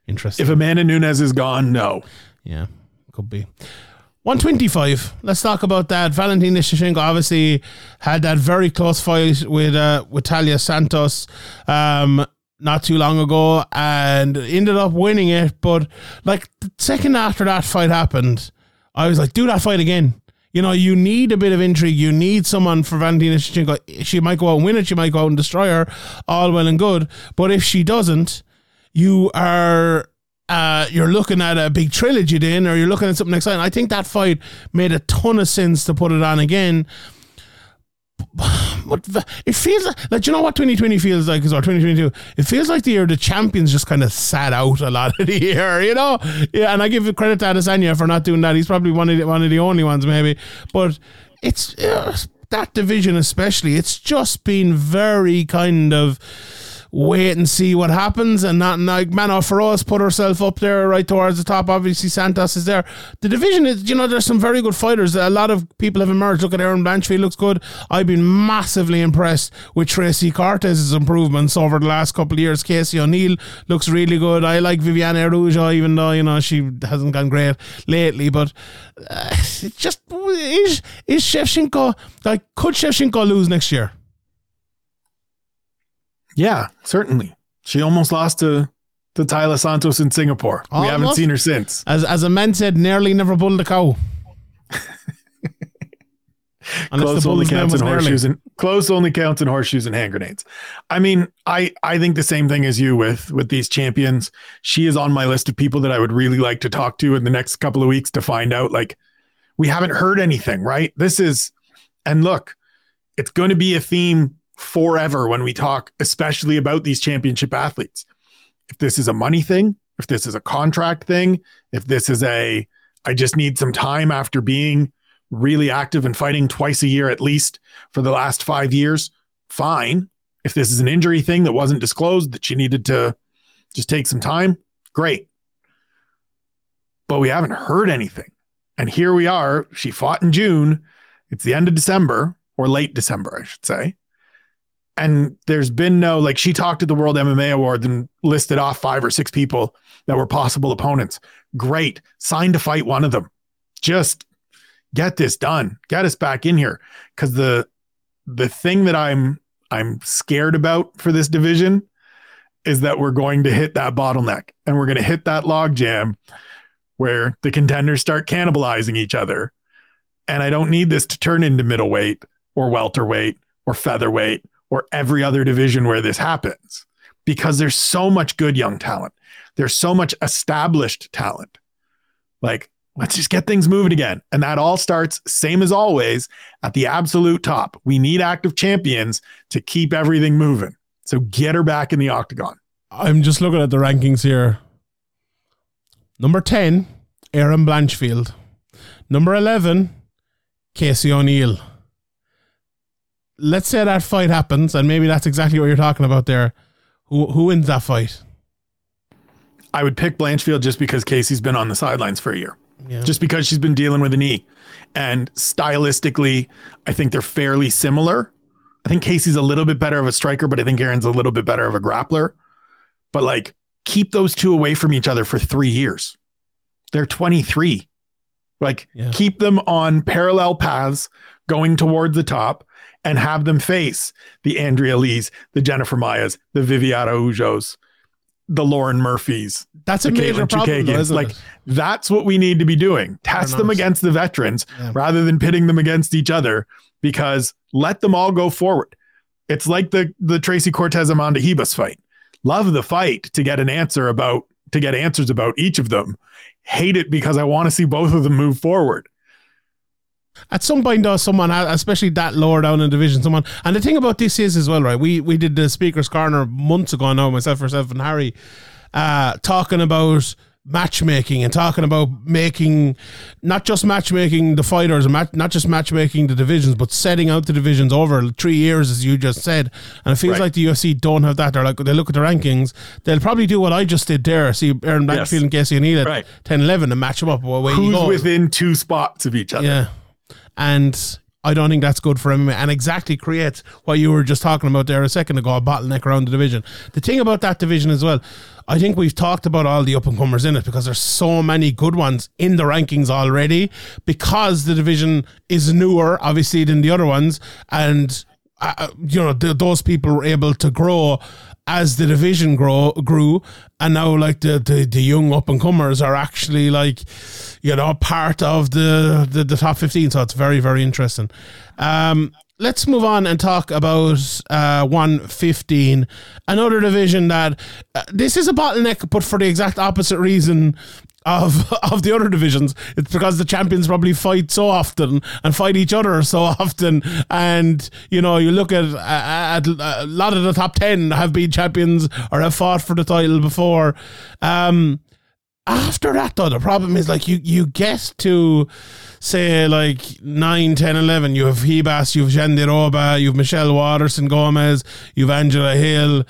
Interesting. If Amanda Nunes is gone, no. Yeah, could be. 125. Let's talk about that. Valentina Shevchenko obviously had that very close fight with uh, with Taila Santos um, not too long ago and ended up winning it. But like the second after that fight happened, I was like, do that fight again. You know, you need a bit of intrigue. You need someone for Valentina Shevchenko. She might go out and win it. She might go out and destroy her. All well and good. But if she doesn't, you are uh, you're looking at a big trilogy then, or you're looking at something exciting. I think that fight made a ton of sense to put it on again. But it feels like, like you know what 2020 feels like, is or 2022. It feels like the year the champions just kind of sat out a lot of the year, you know. Yeah, and I give credit to Adesanya for not doing that. He's probably one of the, one of the only ones, maybe. But it's uh, that division, especially. It's just been very kind of wait and see what happens. And not like Manon Fiorot put herself up there right towards the top. Obviously, Santos is there. The division is, you know, there's some very good fighters. A lot of people have emerged. Look at Erin Blanchfield, looks good. I've been massively impressed with Tracy Cortez's improvements over the last couple of years. Casey O'Neill looks really good. I like Viviane Araujo, even though, you know, she hasn't gone great lately. But uh, just is, is Shevchenko, like, could Shevchenko lose next year? Yeah, certainly. She almost lost to to Taila Santos in Singapore. Almost. We haven't seen her since. As as a man said, nearly never bulled a cow. close only counts in horseshoes and close only counts in horseshoes and hand grenades. I mean, I I think the same thing as you with with these champions. She is on my list of people that I would really like to talk to in the next couple of weeks to find out. Like, we haven't heard anything, right? This is, and look, it's going to be a theme forever when we talk, especially about these championship athletes. If this is a money thing, if this is a contract thing, if this is a, I just need some time after being really active and fighting twice a year at least for the last five years, fine. If this is an injury thing that wasn't disclosed, that she needed to just take some time, great. But we haven't heard anything. And here we are. She fought in June. It's the end of December or late December, I should say and there's been no like she talked at the World MMA Awards and listed off five or six people that were possible opponents. Great, sign to fight one of them. Just get this done. Get us back in here because the the thing that I'm I'm scared about for this division is that we're going to hit that bottleneck and we're going to hit that log jam where the contenders start cannibalizing each other. And I don't need this to turn into middleweight or welterweight or featherweight or every other division where this happens because there's so much good young talent. There's so much established talent. Like, let's just get things moving again. And that all starts, same as always, at the absolute top. We need active champions to keep everything moving. So get her back in the octagon. I'm just looking at the rankings here. Number 10, Erin Blanchfield. Number 11, Casey O'Neill let's say that fight happens, and maybe that's exactly what you're talking about there. Who who wins that fight? I would pick Blanchfield just because Casey's been on the sidelines for a year. Yeah. Just because she's been dealing with a knee. And stylistically, I think they're fairly similar. I think Casey's a little bit better of a striker, but I think Erin's a little bit better of a grappler. But like, keep those two away from each other for three years. They're 23. Like, yeah. keep them on parallel paths going toward the top and have them face the Andrea Lees, the Jennifer Maias, the Viviana Ujos, the Lauren Murphys. That's a major Caitlin problem, though, like it? that's what we need to be doing. Test them against the veterans yeah. rather than pitting them against each other. Because let them all go forward. It's like the the Tracy Cortez Amanda Ribas fight. Love the fight to get an answer about to get answers about each of them. Hate it because I want to see both of them move forward. At some point, though, someone, especially that lower down in division, someone, and the thing about this is as well, right? We we did the speakers corner months ago now, myself, myself, and Harry, uh, talking about matchmaking and talking about making not just matchmaking the fighters not just matchmaking the divisions but setting out the divisions over three years as you just said and it feels right. like the UFC don't have that they're like they look at the rankings they'll probably do what I just did there see Erin Blanchfield yes. and Casey O'Neill at right. 10 11 and match them up away who's within two spots of each other yeah and I don't think that's good for MMA and exactly creates what you were just talking about there a second ago, a bottleneck around the division. The thing about that division as well, I think we've talked about all the up and comers in it because there's so many good ones in the rankings already because the division is newer, obviously, than the other ones. And, uh, uh you know, th- those people were able to grow as the division grow grew, and now like the the, the young up and comers are actually like, you know, part of the, the the top fifteen. So it's very very interesting. Um, let's move on and talk about uh, 115, another division that uh, this is a bottleneck, but for the exact opposite reason of of the other divisions. It's because the champions probably fight so often and fight each other so often. And you know, you look at, at, at a lot of the top ten have been champions or have fought for the title before. Um, after that, though, the problem is like you you get to say like 9, 10, 11. You have Ribas you have Jandiroba, you have Michelle Waterson Gomez, you have Angela Hill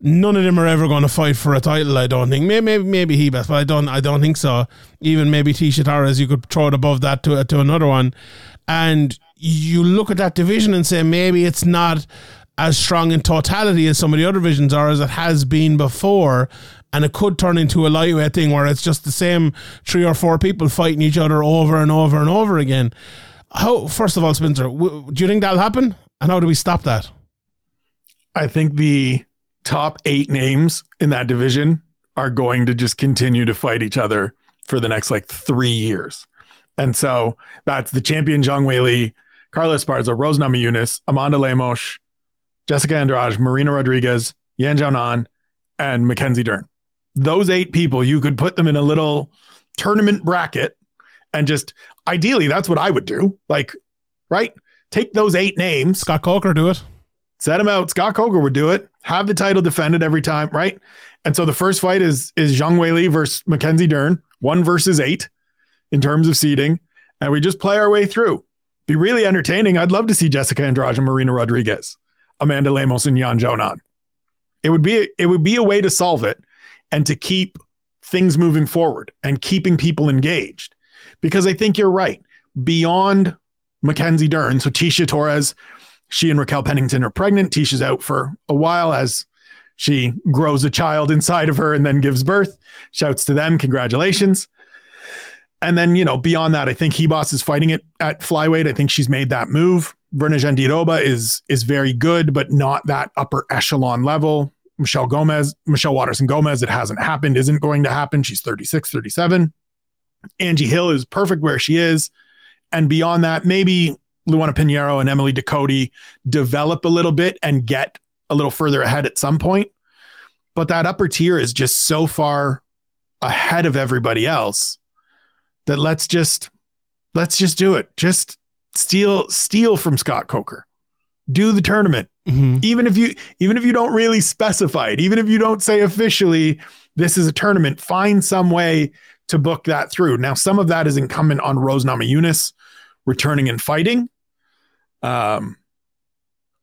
none of them are ever going to fight for a title. I don't think. Maybe maybe, maybe Ribas, but I don't. I don't think so. Even maybe Tecia Torres, you could throw it above that to to another one, and you look at that division and say maybe it's not as strong in totality as some of the other divisions are as it has been before. And it could turn into a lightweight thing where it's just the same three or four people fighting each other over and over and over again. How, first of all, Spencer, do you think that'll happen? And how do we stop that? I think the top eight names in that division are going to just continue to fight each other for the next like three years. And so that's the champion Zhang Weili, Carla Esparza, Rose Namajunas, Amanda Lemos, Jessica Andrade, Marina Rodriguez, Yan Xiaonan, and Mackenzie Dern. Those eight people, you could put them in a little tournament bracket and just ideally that's what I would do. Like, right? Take those eight names. Scott Coker do it. Set them out. Scott Coker would do it. Have the title defended every time, right? And so the first fight is is Zhang Weili versus Mackenzie Dern, one versus eight in terms of seeding, and we just play our way through. Be really entertaining. I'd love to see Jessica Andrade and Marina Rodriguez, Amanda Lemos and Yan Xiaonan. It would be it would be a way to solve it and to keep things moving forward and keeping people engaged. Because I think you're right. Beyond Mackenzie Dern, so Tecia Torres she and Raquel Pennington are pregnant. Tecia's out for a while as she grows a child inside of her and then gives birth. Shouts to them. Congratulations. And then, you know, beyond that, I think Ribas is fighting it at flyweight. I think she's made that move. Virna Jandiroba is is very good, but not that upper echelon level. Michelle Gomez, Michelle Waterson Gomez, it hasn't happened, isn't going to happen. She's 36, 37. Angie Hill is perfect where she is. And beyond that, maybe Luana Pinheiro and Emily Ducote develop a little bit and get a little further ahead at some point. But that upper tier is just so far ahead of everybody else that let's just let's just do it. Just steal steal from Scott Coker. Do the tournament. Mm-hmm. Even if you even if you don't really specify it, even if you don't say officially this is a tournament, find some way to book that through. Now, some of that is incumbent on Rose Namajunas returning and fighting. Um,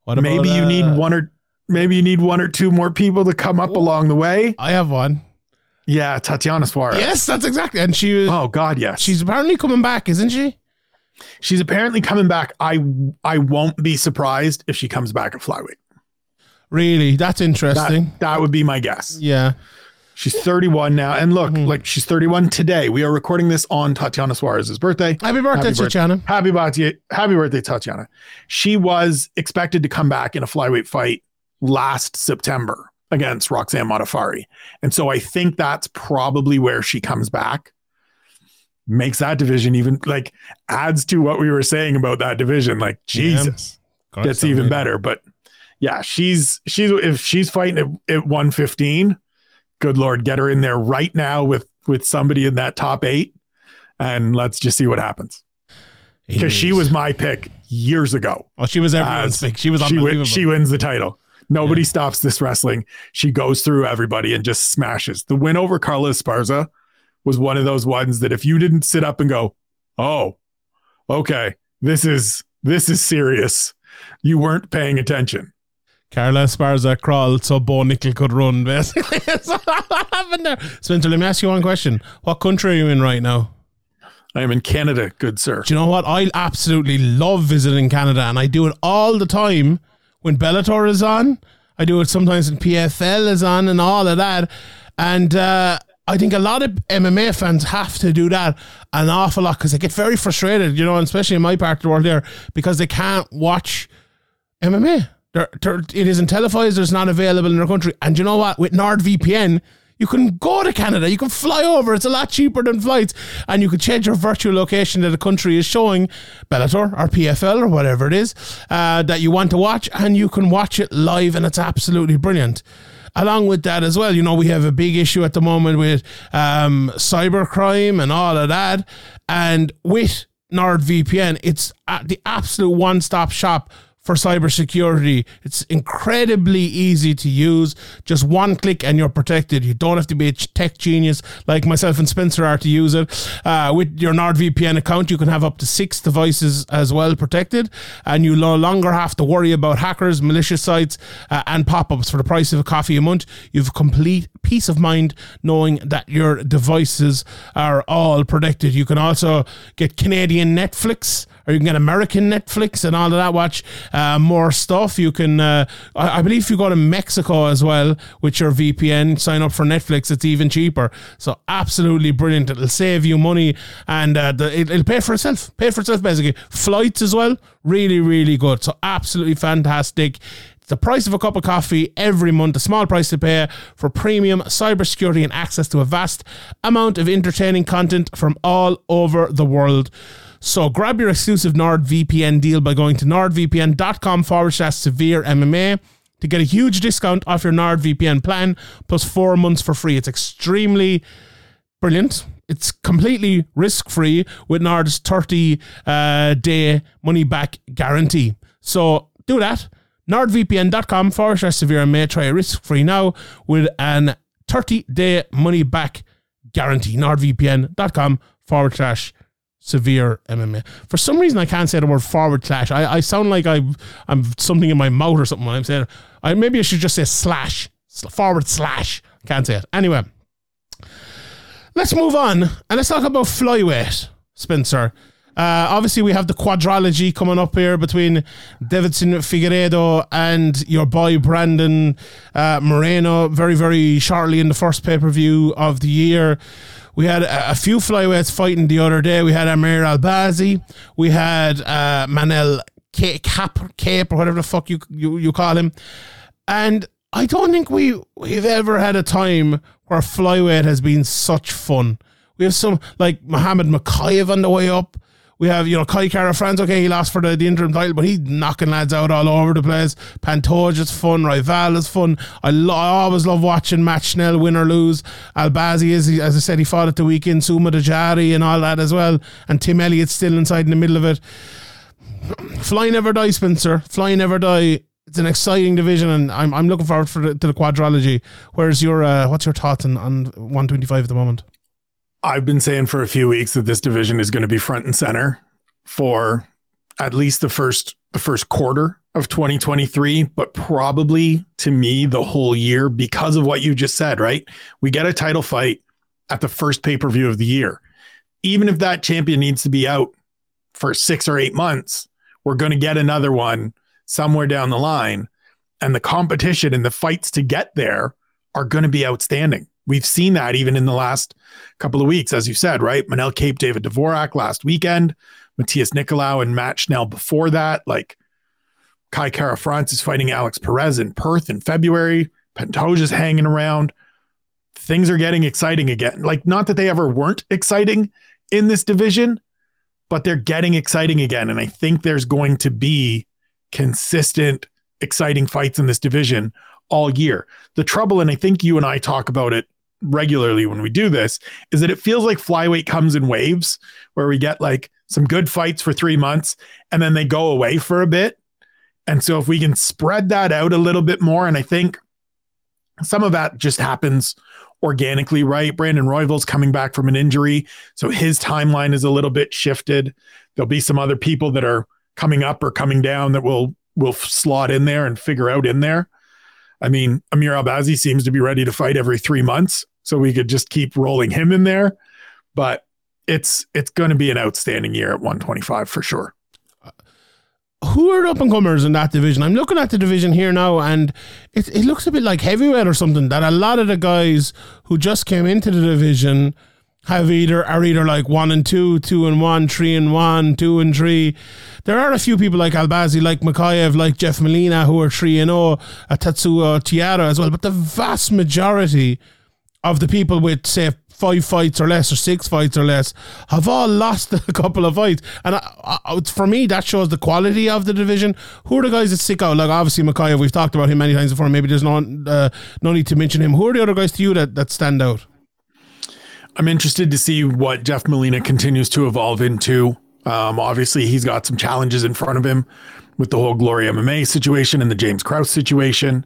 what maybe you need uh, one or maybe you need one or two more people to come up Ooh, along the way. I have one. Yeah, Tatiana Suarez. Yes, that's exactly. And she was. Oh God, yes. She's apparently coming back, isn't she? She's apparently coming back. I I won't be surprised if she comes back at flyweight. Really, that's interesting. That, that would be my guess. Yeah. She's 31 now. And look, mm-hmm. like she's 31 today. We are recording this on Tatiana Suarez's birthday. Happy birthday, happy Tatiana. Birthday, happy birthday. Happy birthday, Tatiana. She was expected to come back in a flyweight fight last September against Roxanne Modafferi. And so I think that's probably where she comes back. Makes that division even like adds to what we were saying about that division. Like Jesus, yeah. gets even better. But yeah, she's she's if she's fighting at, at 115, good lord, get her in there right now with with somebody in that top eight, and let's just see what happens. Because she was my pick years ago. Oh, she was everyone's pick. She was she, she wins the title. Nobody yeah. stops this wrestling. She goes through everybody and just smashes. The win over Carla Esparza was one of those ones that if you didn't sit up and go, "Oh, okay, this is this is serious," you weren't paying attention. Carla Esparza crawled so Bo Nickal could run, basically. That's what happened there. Spencer, let me ask you one question. What country are you in right now? I am in Canada, good sir. Do you know what? I absolutely love visiting Canada and I do it all the time when Bellator is on. I do it sometimes when PFL is on and all of that. And uh, I think a lot of MMA fans have to do that an awful lot because they get very frustrated, you know, especially in my part of the world here, because they can't watch MMA. They're, they're, it isn't televised. It's not available in their country. And you know what? With NordVPN, you can go to Canada. You can fly over. It's a lot cheaper than flights. And you can change your virtual location that the country is showing, Bellator or PFL or whatever it is, uh, that you want to watch. And you can watch it live. And it's absolutely brilliant. Along with that as well, you know, we have a big issue at the moment with um, cybercrime and all of that. And with NordVPN, it's the absolute one stop shop for cybersecurity. It's incredibly easy to use. Just one click and you're protected. You don't have to be a tech genius like myself and Spencer are to use it. Uh, with your NordVPN account, you can have up to six devices as well protected, and you no longer have to worry about hackers, malicious sites, uh, and pop ups for the price of a coffee a month. You've complete peace of mind knowing that your devices are all protected. You can also get Canadian Netflix or you can get American Netflix and all of that. Watch uh, more stuff. You can, uh, I, I, believe, if you go to Mexico as well with your VPN, sign up for Netflix. It's even cheaper. So absolutely brilliant. It'll save you money and uh, the, it, will pay for itself. Pay for itself basically. Flights as well, really, really good. So absolutely fantastic. The price of a cup of coffee every month, a small price to pay for premium cybersecurity and access to a vast amount of entertaining content from all over the world. So grab your exclusive NordVPN deal by going to nordvpn.com forward slash severe MMA to get a huge discount off your NordVPN plan plus four months for free. It's extremely brilliant. It's completely risk free with Nord's 30 uh, day money back guarantee. So do that. NordVPN.com forward slash severe MMA. Try it risk free now with an 30 day money back guarantee. NordVPN.com forward slash severe MMA. For some reason, I can't say the word forward slash. I, I sound like I, I'm something in my mouth or something when I'm saying I Maybe I should just say slash, forward slash. Can't say it. Anyway, let's move on and let's talk about flyweight, Spencer. Uh, obviously, we have the quadrilogy coming up here between Deiveson Figueiredo and your boy Brandon uh, Moreno very, very shortly in the first pay per view of the year. We had a, a, few flyweights fighting the other day. We had Amir Albazi. We had uh, Manel Cap, Kape, or whatever the fuck you, you, you call him. And I don't think we, we've ever had a time where flyweight has been such fun. We have some, like Muhammad Mokaev on the way up. We have, you know, Kai Kara-France. Okay, he lost for the, the interim title, but he's knocking lads out all over the place. Pantoja is fun. Royval is fun. I, lo- I always love watching Matt Schnell win or lose. Albazi is, as I said, he fought at the weekend. Su Mudaerji and all that as well. And Tim Elliott's still inside in the middle of it. Fly never die, Spencer. Fly never die. It's an exciting division, and I'm I'm looking forward for the, to the quadrilogy. Where's your uh, what's your thoughts on, on 125 at the moment? I've been saying for a few weeks that this division is going to be front and center for at least the first the first quarter of 2023, but probably to me the whole year because of what you just said, right? We get a title fight at the first pay-per-view of the year. Even if that champion needs to be out for 6 or 8 months, we're going to get another one somewhere down the line and the competition and the fights to get there are going to be outstanding. We've seen that even in the last couple of weeks, as you said, right? Manel Kape, David Dvorak last weekend, Matheus Nicolau and Matt Schnell before that. Like Kai Kara-France is fighting Alex Perez in Perth in February. Pantoja's hanging around. Things are getting exciting again. Like, not that they ever weren't exciting in this division, but they're getting exciting again. And I think there's going to be consistent exciting fights in this division all year. The trouble, and I think you and I talk about it regularly when we do this, is that it feels like flyweight comes in waves where we get like some good fights for three months and then they go away for a bit. And so if we can spread that out a little bit more, and I think some of that just happens organically, right? Brandon Royval's coming back from an injury. So his timeline is a little bit shifted. There'll be some other people that are coming up or coming down that will will slot in there and figure out in there. I mean, Amir Albazi seems to be ready to fight every three months, so we could just keep rolling him in there. But it's it's going to be an outstanding year at 125 for sure. Who are up and comers in that division? I'm looking at the division here now, and it it looks a bit like heavyweight or something. That a lot of the guys who just came into the division have either are either like one and two, two and one, three and one, two and three. There are a few people like Albazi, like Mokaev, like Jeff Molina, who are three and oh, zero, a Tatsuro Taira as well. But the vast majority of the people with say five fights or less or six fights or less have all lost a couple of fights. And I, I, for me, that shows the quality of the division. Who are the guys that stick out? Like obviously Mokaev, we've talked about him many times before. Maybe there's no uh, no need to mention him. Who are the other guys to you that, that stand out? I'm interested to see what Jeff Molina continues to evolve into. Um, obviously, he's got some challenges in front of him with the whole Glory MMA situation and the James Krause situation.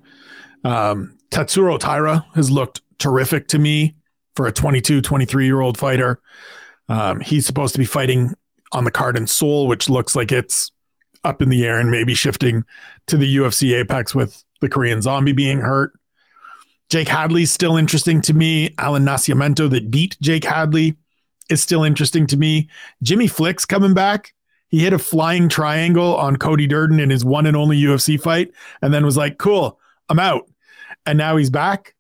Um, Tatsuro Taira has looked terrific to me for a 22, 23 year old fighter. Um, he's supposed to be fighting on the card in Seoul, which looks like it's up in the air and maybe shifting to the UFC Apex with the Korean Zombie being hurt. Jake Hadley's still interesting to me. Alan Nascimento that beat Jake Hadley is still interesting to me. Jimmy Flick's coming back. He hit a flying triangle on Cody Durden in his one and only UFC fight and then was like, cool, I'm out. And now he's back.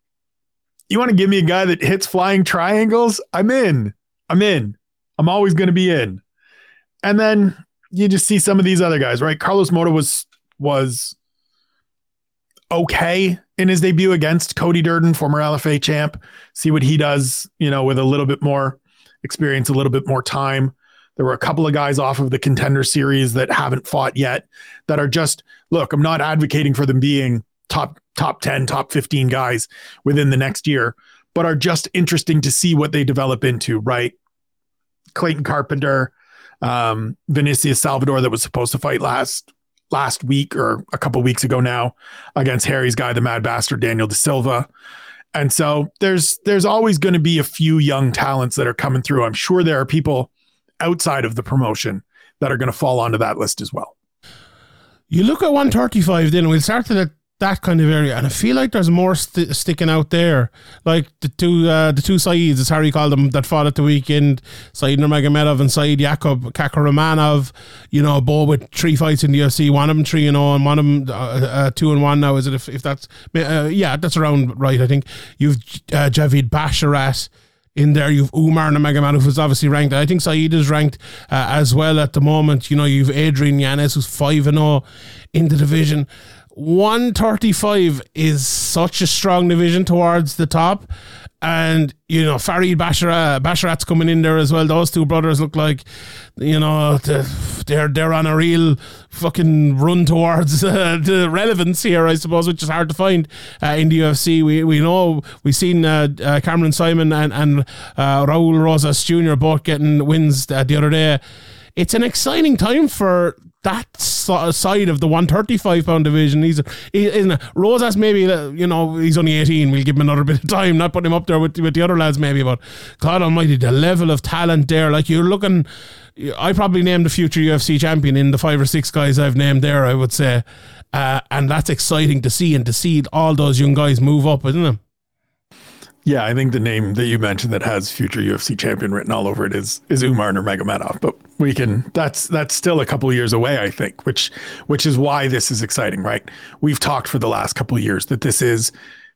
You want to give me a guy that hits flying triangles? I'm in. I'm in. I'm always going to be in. And then you just see some of these other guys, right? Carlos Mota was was okay in his debut against Cody Durden, former LFA champ. See what he does, you know, with a little bit more experience, a little bit more time. There were a couple of guys off of the contender series that haven't fought yet that are just look, I'm not advocating for them being top top 10, top 15 guys within the next year, but are just interesting to see what they develop into, right? Clayton Carpenter, um, Vinicius Salvador that was supposed to fight last last week or a couple weeks ago now against Harry's guy, the Mad Bastard Daniel De Silva. And so there's there's always going to be a few young talents that are coming through. I'm sure there are people outside of the promotion that are going to fall onto that list as well. You look at 135 then we'll start at that kind of area, and I feel like there's more st- sticking out there. Like the two, uh, the two Saids, as Harry called them, that fought at the weekend, Said Nurmagomedov and Saidyokub Kakhramonov. You know, both with three fights in the UFC. One of them three and zero, and one of them uh, uh, two and one now. Is it? If, if that's uh, yeah, that's around right. I think you've uh, Javid Basharat in there. You've Umar Nurmagomedov, who's obviously ranked. I think Saeed is ranked uh, as well at the moment. You know, you've Adrian Yanez, who's 5 and 0 in the division. 135 is such a strong division towards the top. And, you know, Farid Basharat, Basharat's coming in there as well. Those two brothers look like, you know, they're they're on a real fucking run towards uh, the relevance here, I suppose, which is hard to find uh, in the UFC. We we know we've seen uh, uh, Cameron Saaiman and and uh, Raul Rosas Jr. both getting wins uh, the other day. It's an exciting time for that side of the 135 pound division. He's he, isn't Rosas maybe you know he's only 18. We'll give him another bit of time, not put him up there with with the other lads maybe. But God Almighty, the level of talent there. Like you're looking, I probably named the future UFC champion in the five or six guys I've named there. I would say, uh, and that's exciting to see and to see all those young guys move up, isn't it? Yeah, I think the name that you mentioned that has future UFC champion written all over it is is Umar Nurmagomedov. But we can that's that's still a couple years away, I think, which which is why this is exciting, right? We've talked for the last couple years that this is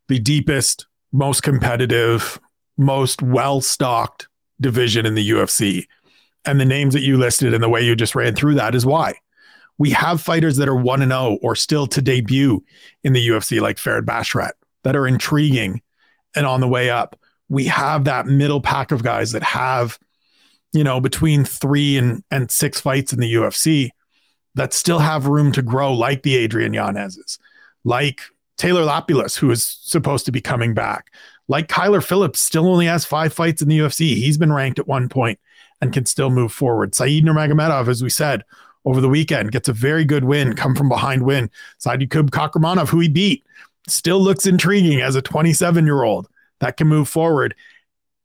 the deepest, most competitive, most well stocked division in the UFC. And the names that you listed and the way you just ran through that is why. We have fighters that are 1 and 0 or still to debut in the UFC like Farid Basharat that are intriguing and on the way up. We have that middle pack of guys that have, you know, between three and, and six fights in the UFC that still have room to grow, like the Adrian Yanez's, like Taylor Lapilus, who is supposed to be coming back, like Kyler Phillips, still only has five fights in the UFC. He's been ranked at one point and can still move forward. Said Nurmagomedov, as we said over the weekend, gets a very good win, come from behind win. Saidyokub Kakhramonov, who he beat, still looks intriguing as a 27 year old that can move forward.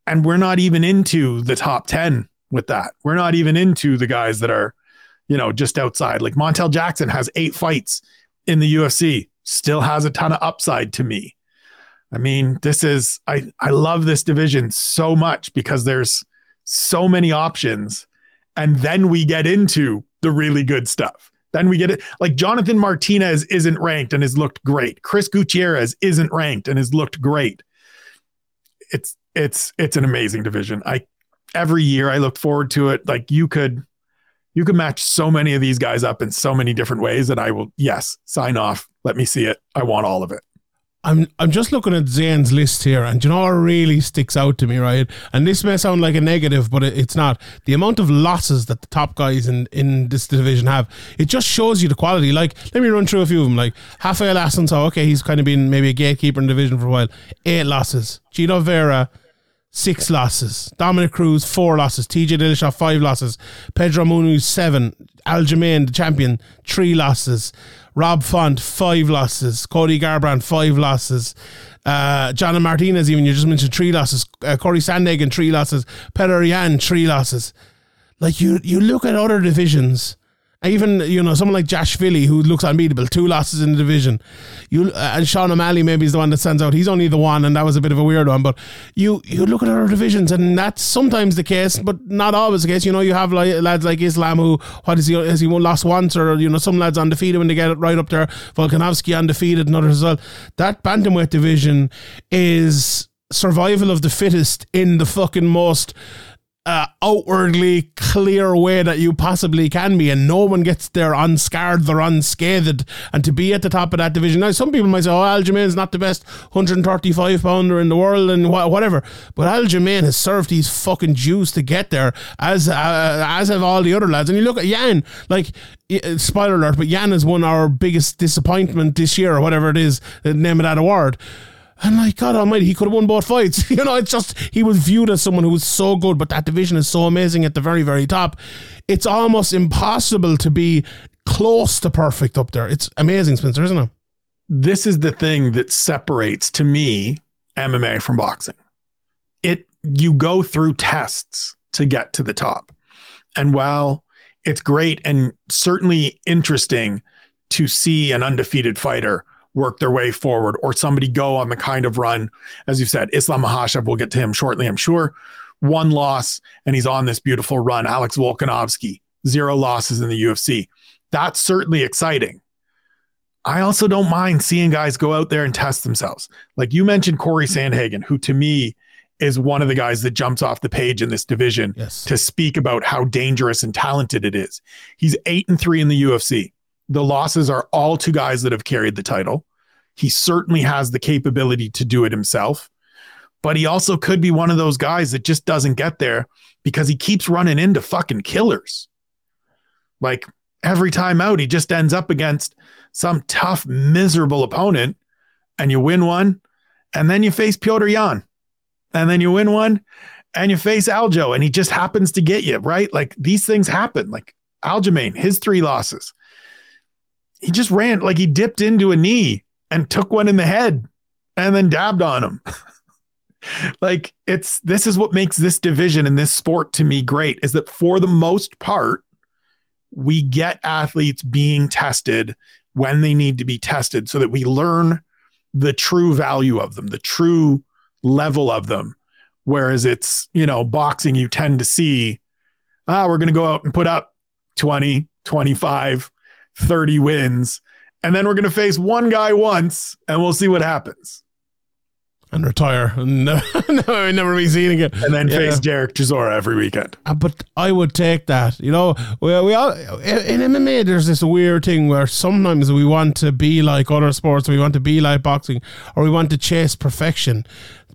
And we're not even into the top 10 with that. We're not even into the guys that are, you know, just outside. Like Montel Jackson has eight fights in the UFC, still has a ton of upside to me. I mean, this is I I love this division so much because there's so many options and then we get into the really good stuff. Then we get it like Jonathan Martinez isn't ranked and has looked great. Chris Gutierrez isn't ranked and has looked great. It's it's it's an amazing division. I every year I look forward to it. Like you could you could match so many of these guys up in so many different ways that I will yes, sign off. Let me see it. I want all of it. I'm I'm just looking at Zane's list here, and you know what really sticks out to me, right? And this may sound like a negative, but it, it's not. The amount of losses that the top guys in, in this division have, it just shows you the quality. Like, let me run through a few of them. Like Rafael Assunção, okay, he's kind of been maybe a gatekeeper in the division for a while. Eight losses. Chito Vera, six losses. Dominick Cruz, four losses. TJ Dillashaw, five losses. Pedro Munhoz, seven. Aljamain, the champion, three losses. Rob Font, five losses. Cody Garbrandt, five losses. Uh, John Martinez, even you just mentioned three losses. Uh, Corey Sandhagen, three losses. Petr Yan, three losses. Like you, you look at other divisions even you know someone like Josh Philly who looks unbeatable, two losses in the division. You uh, and Sean O'Malley maybe is the one that stands out. He's only the one, and that was a bit of a weird one. But you you look at other divisions, and that's sometimes the case, but not always the case. You know, you have like, lads like Islam who what is he has he lost once, or you know some lads undefeated when they get it right up there. Volkanovski undefeated, as well. That bantamweight division is survival of the fittest in the fucking most uh, outwardly clear way that you possibly can be, and no one gets there unscarred or unscathed. And to be at the top of that division, now some people might say, "Oh, Aljamain's not the best 135 pounder in the world," and wh- whatever. But Aljamain has served his fucking juice to get there, as uh, as have all the other lads. And you look at Yan, like spoiler alert, but Yan has won our biggest disappointment this year, or whatever it is, the name of that award. And like God Almighty, he could have won both fights. you know, it's just he was viewed as someone who was so good, but that division is so amazing at the very, very top. It's almost impossible to be close to perfect up there. It's amazing, Spencer, isn't it? This is the thing that separates to me MMA from boxing. It you go through tests to get to the top. And while it's great and certainly interesting to see an undefeated fighter work their way forward or somebody go on the kind of run, as you said, Islam Makhachev, we'll get to him shortly, I'm sure. One loss, and he's on this beautiful run. Alex Volkanovski, zero losses in the UFC. That's certainly exciting. I also don't mind seeing guys go out there and test themselves. Like you mentioned Corey Sandhagen, who to me is one of the guys that jumps off the page in this division yes. to speak about how dangerous and talented it is. He's eight and three in the UFC. The losses are all to guys that have carried the title. He certainly has the capability to do it himself, but he also could be one of those guys that just doesn't get there because he keeps running into fucking killers. Like every time out, he just ends up against some tough, miserable opponent, and you win one, and then you face Petr Yan, and then you win one, and you face Aljo, and he just happens to get you, right? Like these things happen. Like Aljamain, his three losses he just ran like he dipped into a knee and took one in the head and then dabbed on him. like it's this is what makes this division and this sport to me great is that for the most part we get athletes being tested when they need to be tested so that we learn the true value of them, the true level of them. Whereas it's, you know, boxing, you tend to see, ah, we're going to go out and put up 20, 25, 30 wins. And then we're going to face one guy once and we'll see what happens. And retire and never, never, never be seen again. And then yeah. face Derek Chisora every weekend. Uh, but I would take that. You know, we, we all, in MMA, there's this weird thing where sometimes we want to be like other sports, we want to be like boxing, or we want to chase perfection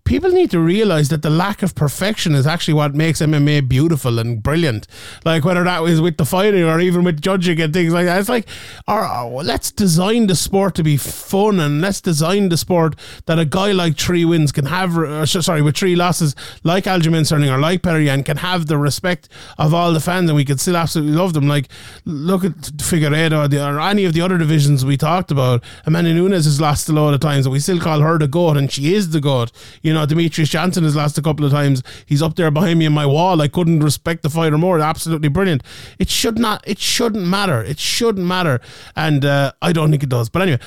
people need to realize that the lack of perfection is actually what makes MMA beautiful and brilliant. Like whether that was with the fighting or even with judging and things like that. It's like, or, or, let's design the sport to be fun and let's design the sport that a guy like Three Wins can have. Uh, sorry, with three losses like Aljamain Sterling or like Petr Yan can have the respect of all the fans and we can still absolutely love them. Like look at Figueiredo or, or any of the other divisions we talked about. Amanda Nunes has lost a lot of times and we still call her the goat and she is the goat. You know, Demetrious Johnson has lost a couple of times. He's up there behind me in my wall. I couldn't respect the fighter more. Absolutely brilliant. It should not. It shouldn't matter. It shouldn't matter, and uh, I don't think it does. But anyway,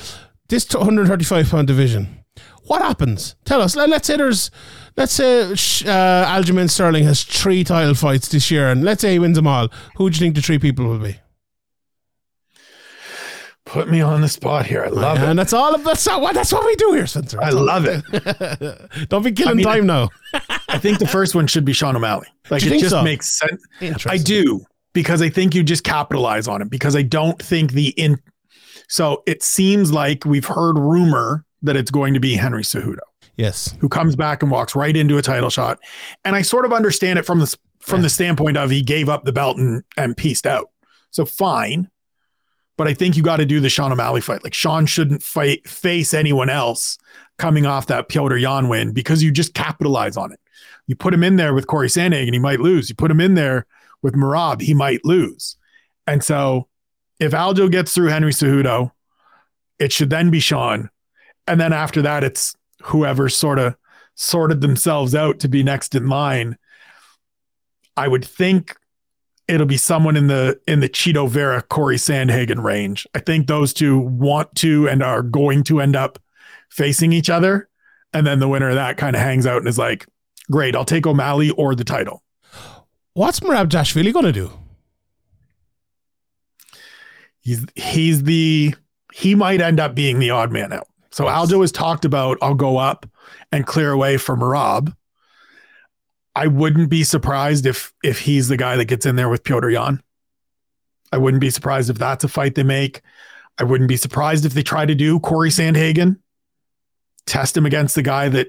this 135 pound division. What happens? Tell us. Let, us say there's, let's say uh, Aljamain Sterling has three title fights this year, and let's say he wins them all. Who do you think the three people will be? Put me on the spot here. I love it. And that's all. Of, that's what. That's what we do here, Spencer. I love it. Don't be killing I mean, time now. I think the first one should be Sean O'Malley. Like it just so? makes sense. I do because I think you just capitalize on it because I don't think the in. So it seems like we've heard rumor that it's going to be Henry Cejudo. Yes, who comes back and walks right into a title shot, and I sort of understand it from the from yeah. the standpoint of he gave up the belt and and pieced out. So fine. But I think you got to do the Sean O'Malley fight. Like Sean shouldn't fight face anyone else coming off that Petr Yan win because you just capitalize on it. You put him in there with Corey Sandhagen, he might lose. You put him in there with Merab, he might lose. And so if Aljo gets through Henry Cejudo, it should then be Sean. And then after that, it's whoever sort of sorted themselves out to be next in line. I would think it'll be someone in the in the Chito Vera Corey Sandhagen range. I think those two want to and are going to end up facing each other, and then the winner of that kind of hangs out and is like, "Great, I'll take O'Malley or the title." What's Merab Dvalishvili going to do? He's he's the he might end up being the odd man out. So Aljo has talked about I'll go up and clear away for Merab I wouldn't be surprised if if he's the guy that gets in there with Petr Yan. I wouldn't be surprised if that's a fight they make. I wouldn't be surprised if they try to do Corey Sandhagen, test him against the guy that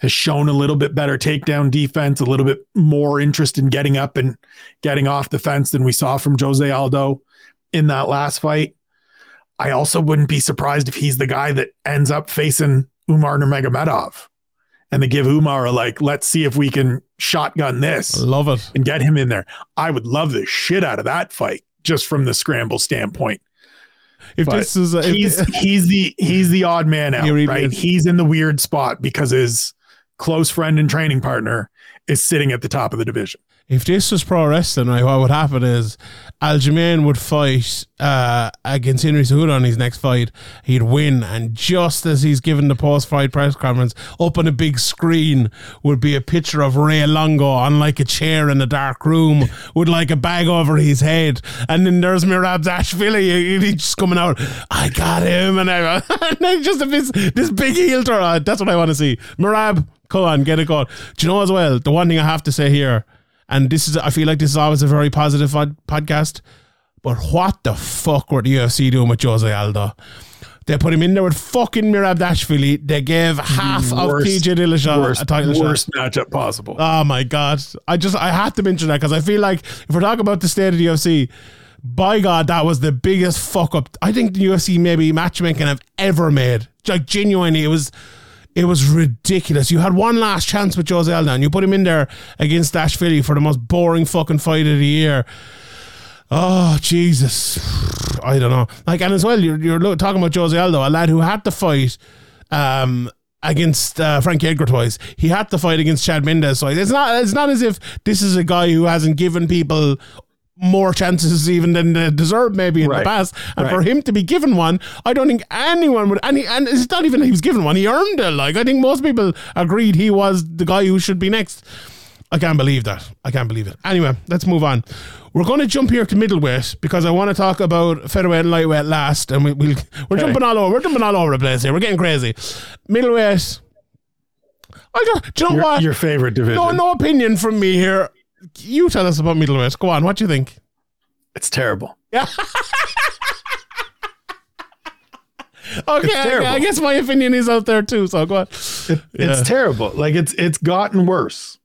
has shown a little bit better takedown defense, a little bit more interest in getting up and getting off the fence than we saw from Jose Aldo in that last fight. I also wouldn't be surprised if he's the guy that ends up facing Umar Nurmagomedov and they give Umar a like, let's see if we can shotgun this. I love it. And get him in there. I would love the shit out of that fight just from the scramble standpoint. If but this is a, he's he's the he's the odd man out, really right? Is. He's in the weird spot because his close friend and training partner is sitting at the top of the division if this was pro wrestling, right, what would happen is Aljamain would fight uh, against Henry Cejudo on his next fight. He'd win, and just as he's given the post-fight press conference, up on a big screen would be a picture of Ray Longo on like a chair in a dark room with like a bag over his head, and then there's Merab Dvalishvili. He's just coming out. I got him, and, I, just this this big heel turn. That's what I want to see. Merab, come on, get it going. Do you know as well? The one thing I have to say here and this is, I feel like this is always a very positive podcast. But what the fuck were the UFC doing with Jose Aldo? They put him in there with fucking Merab Dvalishvili. They gave half worst, of TJ Dillashaw worst, a title worst shot. matchup possible. Oh my god! I just I have to mention that because I feel like if we're talking about the state of the UFC, by God, that was the biggest fuck up I think the UFC maybe matchmaking have ever made. Like genuinely, it was it was ridiculous. You had one last chance with Jose Aldo, and you put him in there against Dvalishvili for the most boring fucking fight of the year. Oh Jesus, I don't know. Like, and as well, you're you're talking about Jose Aldo, a lad who had to fight. Um, against uh, Frankie Edgar twice. He had to fight against Chad Mendes. So it's not it's not as if this is a guy who hasn't given people more chances even than they deserved maybe in right. the past. And right. for him to be given one, I don't think anyone would. And, he, and it's not even he was given one; he earned it. Like I think most people agreed he was the guy who should be next. I can't believe that. I can't believe it. Anyway, let's move on. We're going to jump here to middleweight because I want to talk about featherweight and lightweight last, and we, will we're okay. jumping all over. We're jumping all over the place here. We're getting crazy. Middleweight. I don't, do you know your, what? Your favorite division? No, no opinion from me here you tell us about middleweight. Go on. What do you think? It's terrible. Yeah. okay, I, I, guess my opinion is out there too. So go on. It, yeah. It's terrible. Like it's it's gotten worse.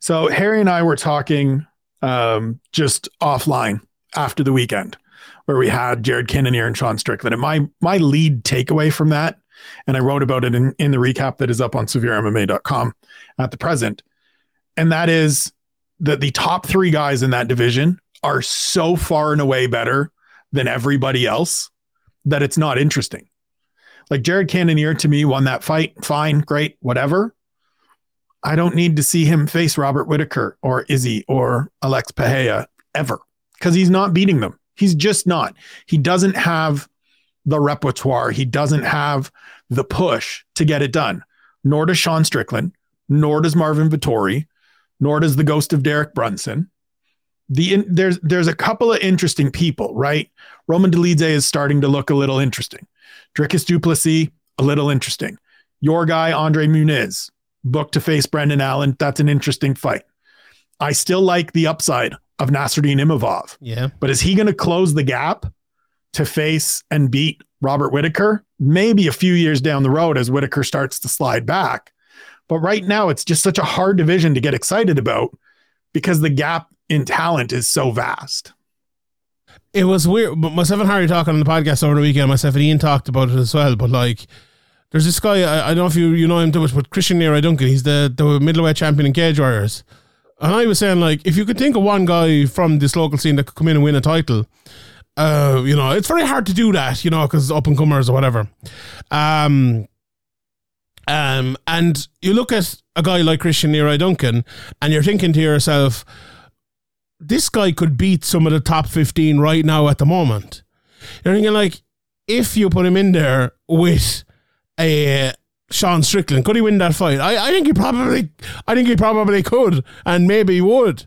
So Harry and I were talking um, just offline after the weekend where we had Jared Cannonier and Sean Strickland. And my my lead takeaway from that, and I wrote about it in, in the recap that is up on severemma.com at the present, and that is that the top three guys in that division are so far and away better than everybody else that it's not interesting. Like Jared Cannonier to me won that fight. Fine, great, whatever. I don't need to see him face Robert Whitaker or Izzy or Alex Pereira ever because he's not beating them. He's just not. He doesn't have the repertoire. He doesn't have the push to get it done. Nor does Sean Strickland, nor does Marvin Vettori, nor does the ghost of Derek Brunson. The there's there's a couple of interesting people, right? Roman Dolidze is starting to look a little interesting. Dricus Du Plessis, a little interesting. Your guy Andre Muniz, booked to face Brendan Allen. That's an interesting fight. I still like the upside of Nassourdine Imavov. Yeah. But is he going to close the gap to face and beat Robert Whitaker? Maybe a few years down the road as Whitaker starts to slide back. But right now, it's just such a hard division to get excited about because the gap in talent is so vast. It was weird. But myself and Harry talking on the podcast over the weekend. Myself and Ian talked about it as well. But like, there's this guy. I, I don't know if you you know him too much, but Christian Leroy Duncan. He's the the middleweight champion in Cage Warriors. And I was saying, like, if you could think of one guy from this local scene that could come in and win a title, uh, you know, it's very hard to do that, you know, because up and comers or whatever. Um, um, and you look at a guy like Christian Leroy Duncan, and you're thinking to yourself, this guy could beat some of the top 15 right now at the moment. You're thinking, like, if you put him in there with a Sean Strickland. Could he win that fight? I, I think he probably I think he probably could and maybe would.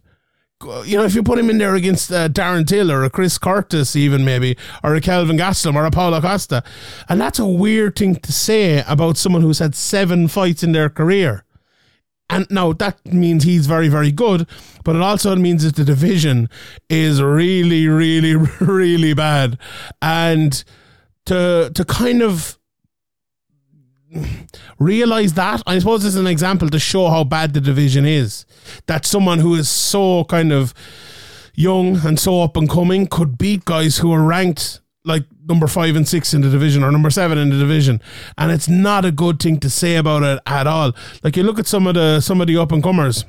You know, if you put him in there against uh, Darren Till or a Chris Curtis, even maybe, or a Kelvin Gastelum or a Paulo Costa. And that's a weird thing to say about someone who's had seven fights in their career. And now that means he's very, very good, but it also means that the division is really, really, really bad. And to to kind of realize that. I suppose it's an example to show how bad the division is. That someone who is so kind of young and so up and coming could beat guys who are ranked like number five and six in the division or number seven in the division. And it's not a good thing to say about it at all. Like you look at some of the some of the up and comers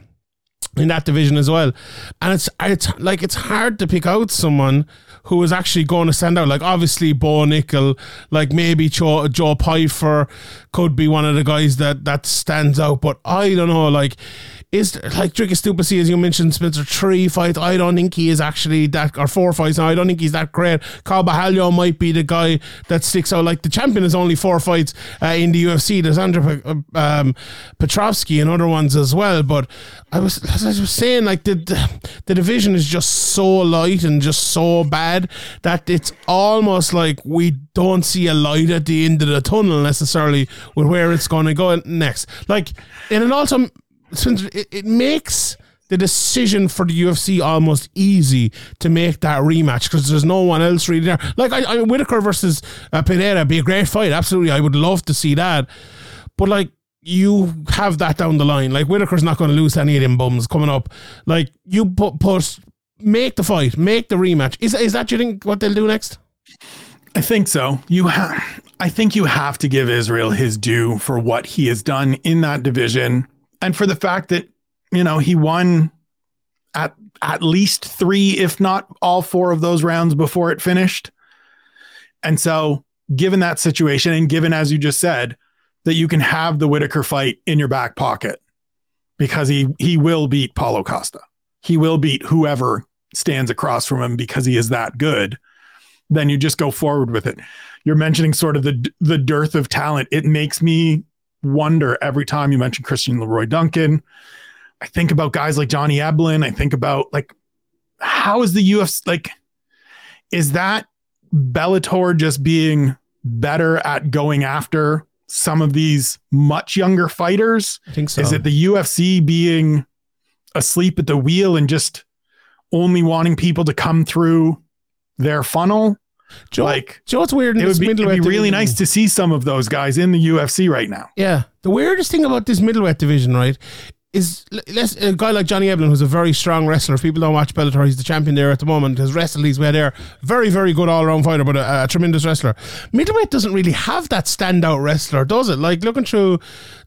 in that division as well. And it's it's like it's hard to pick out someone who is actually going to stand out. Like obviously Bo Nickal, like maybe Joe, Joe Pyfer could be one of the guys that that stands out. But I don't know, like is like Dricus Du Plessis, as you mentioned, Spencer, three fights. I don't think he is actually that, or four fights. Now, I don't think he's that great. Carvalho might be the guy that sticks out. Like the champion is only four fights uh, in the UFC. There's Andrew um, Petroski and other ones as well. But I was, as I was saying, like the, the the division is just so light and just so bad that it's almost like we don't see a light at the end of the tunnel necessarily with where it's going to go next. Like, and it also it, it makes the decision for the UFC almost easy to make that rematch because there's no one else really there. Like I, I Whitaker versus uh, Pereira be a great fight. Absolutely, I would love to see that. But like you have that down the line. Like Whitaker's not going to lose any of them bums coming up. Like you put put make the fight, make the rematch. Is is that you think what they'll do next? I think so. You have. I think you have to give Israel his due for what he has done in that division and for the fact that you know he won at at least three, if not all four of those rounds before it finished. And so, given that situation, and given as you just said, that you can have the Whitaker fight in your back pocket because he he will beat Paulo Costa. He will beat whoever stands across from him because he is that good. Then you just go forward with it. You're mentioning sort of the the dearth of talent. It makes me wonder every time you mention Christian Leroy Duncan. I think about guys like Johnny Eblen. I think about like how is the UFC like is that Bellator just being better at going after some of these much younger fighters? I think so. Is it the UFC being asleep at the wheel and just only wanting people to come through their funnel? Joe, like, Joe, it's weird. It would be, it'd be really nice to see some of those guys in the UFC right now. Yeah, the weirdest thing about this middleweight division, right, is let's, a guy like Johnny Eblen, who's a very strong wrestler. If people don't watch Bellator, he's the champion there at the moment. Has wrestled his way there. Very, very good all round fighter, but a, a, tremendous wrestler. Middleweight doesn't really have that standout wrestler, does it? Like looking through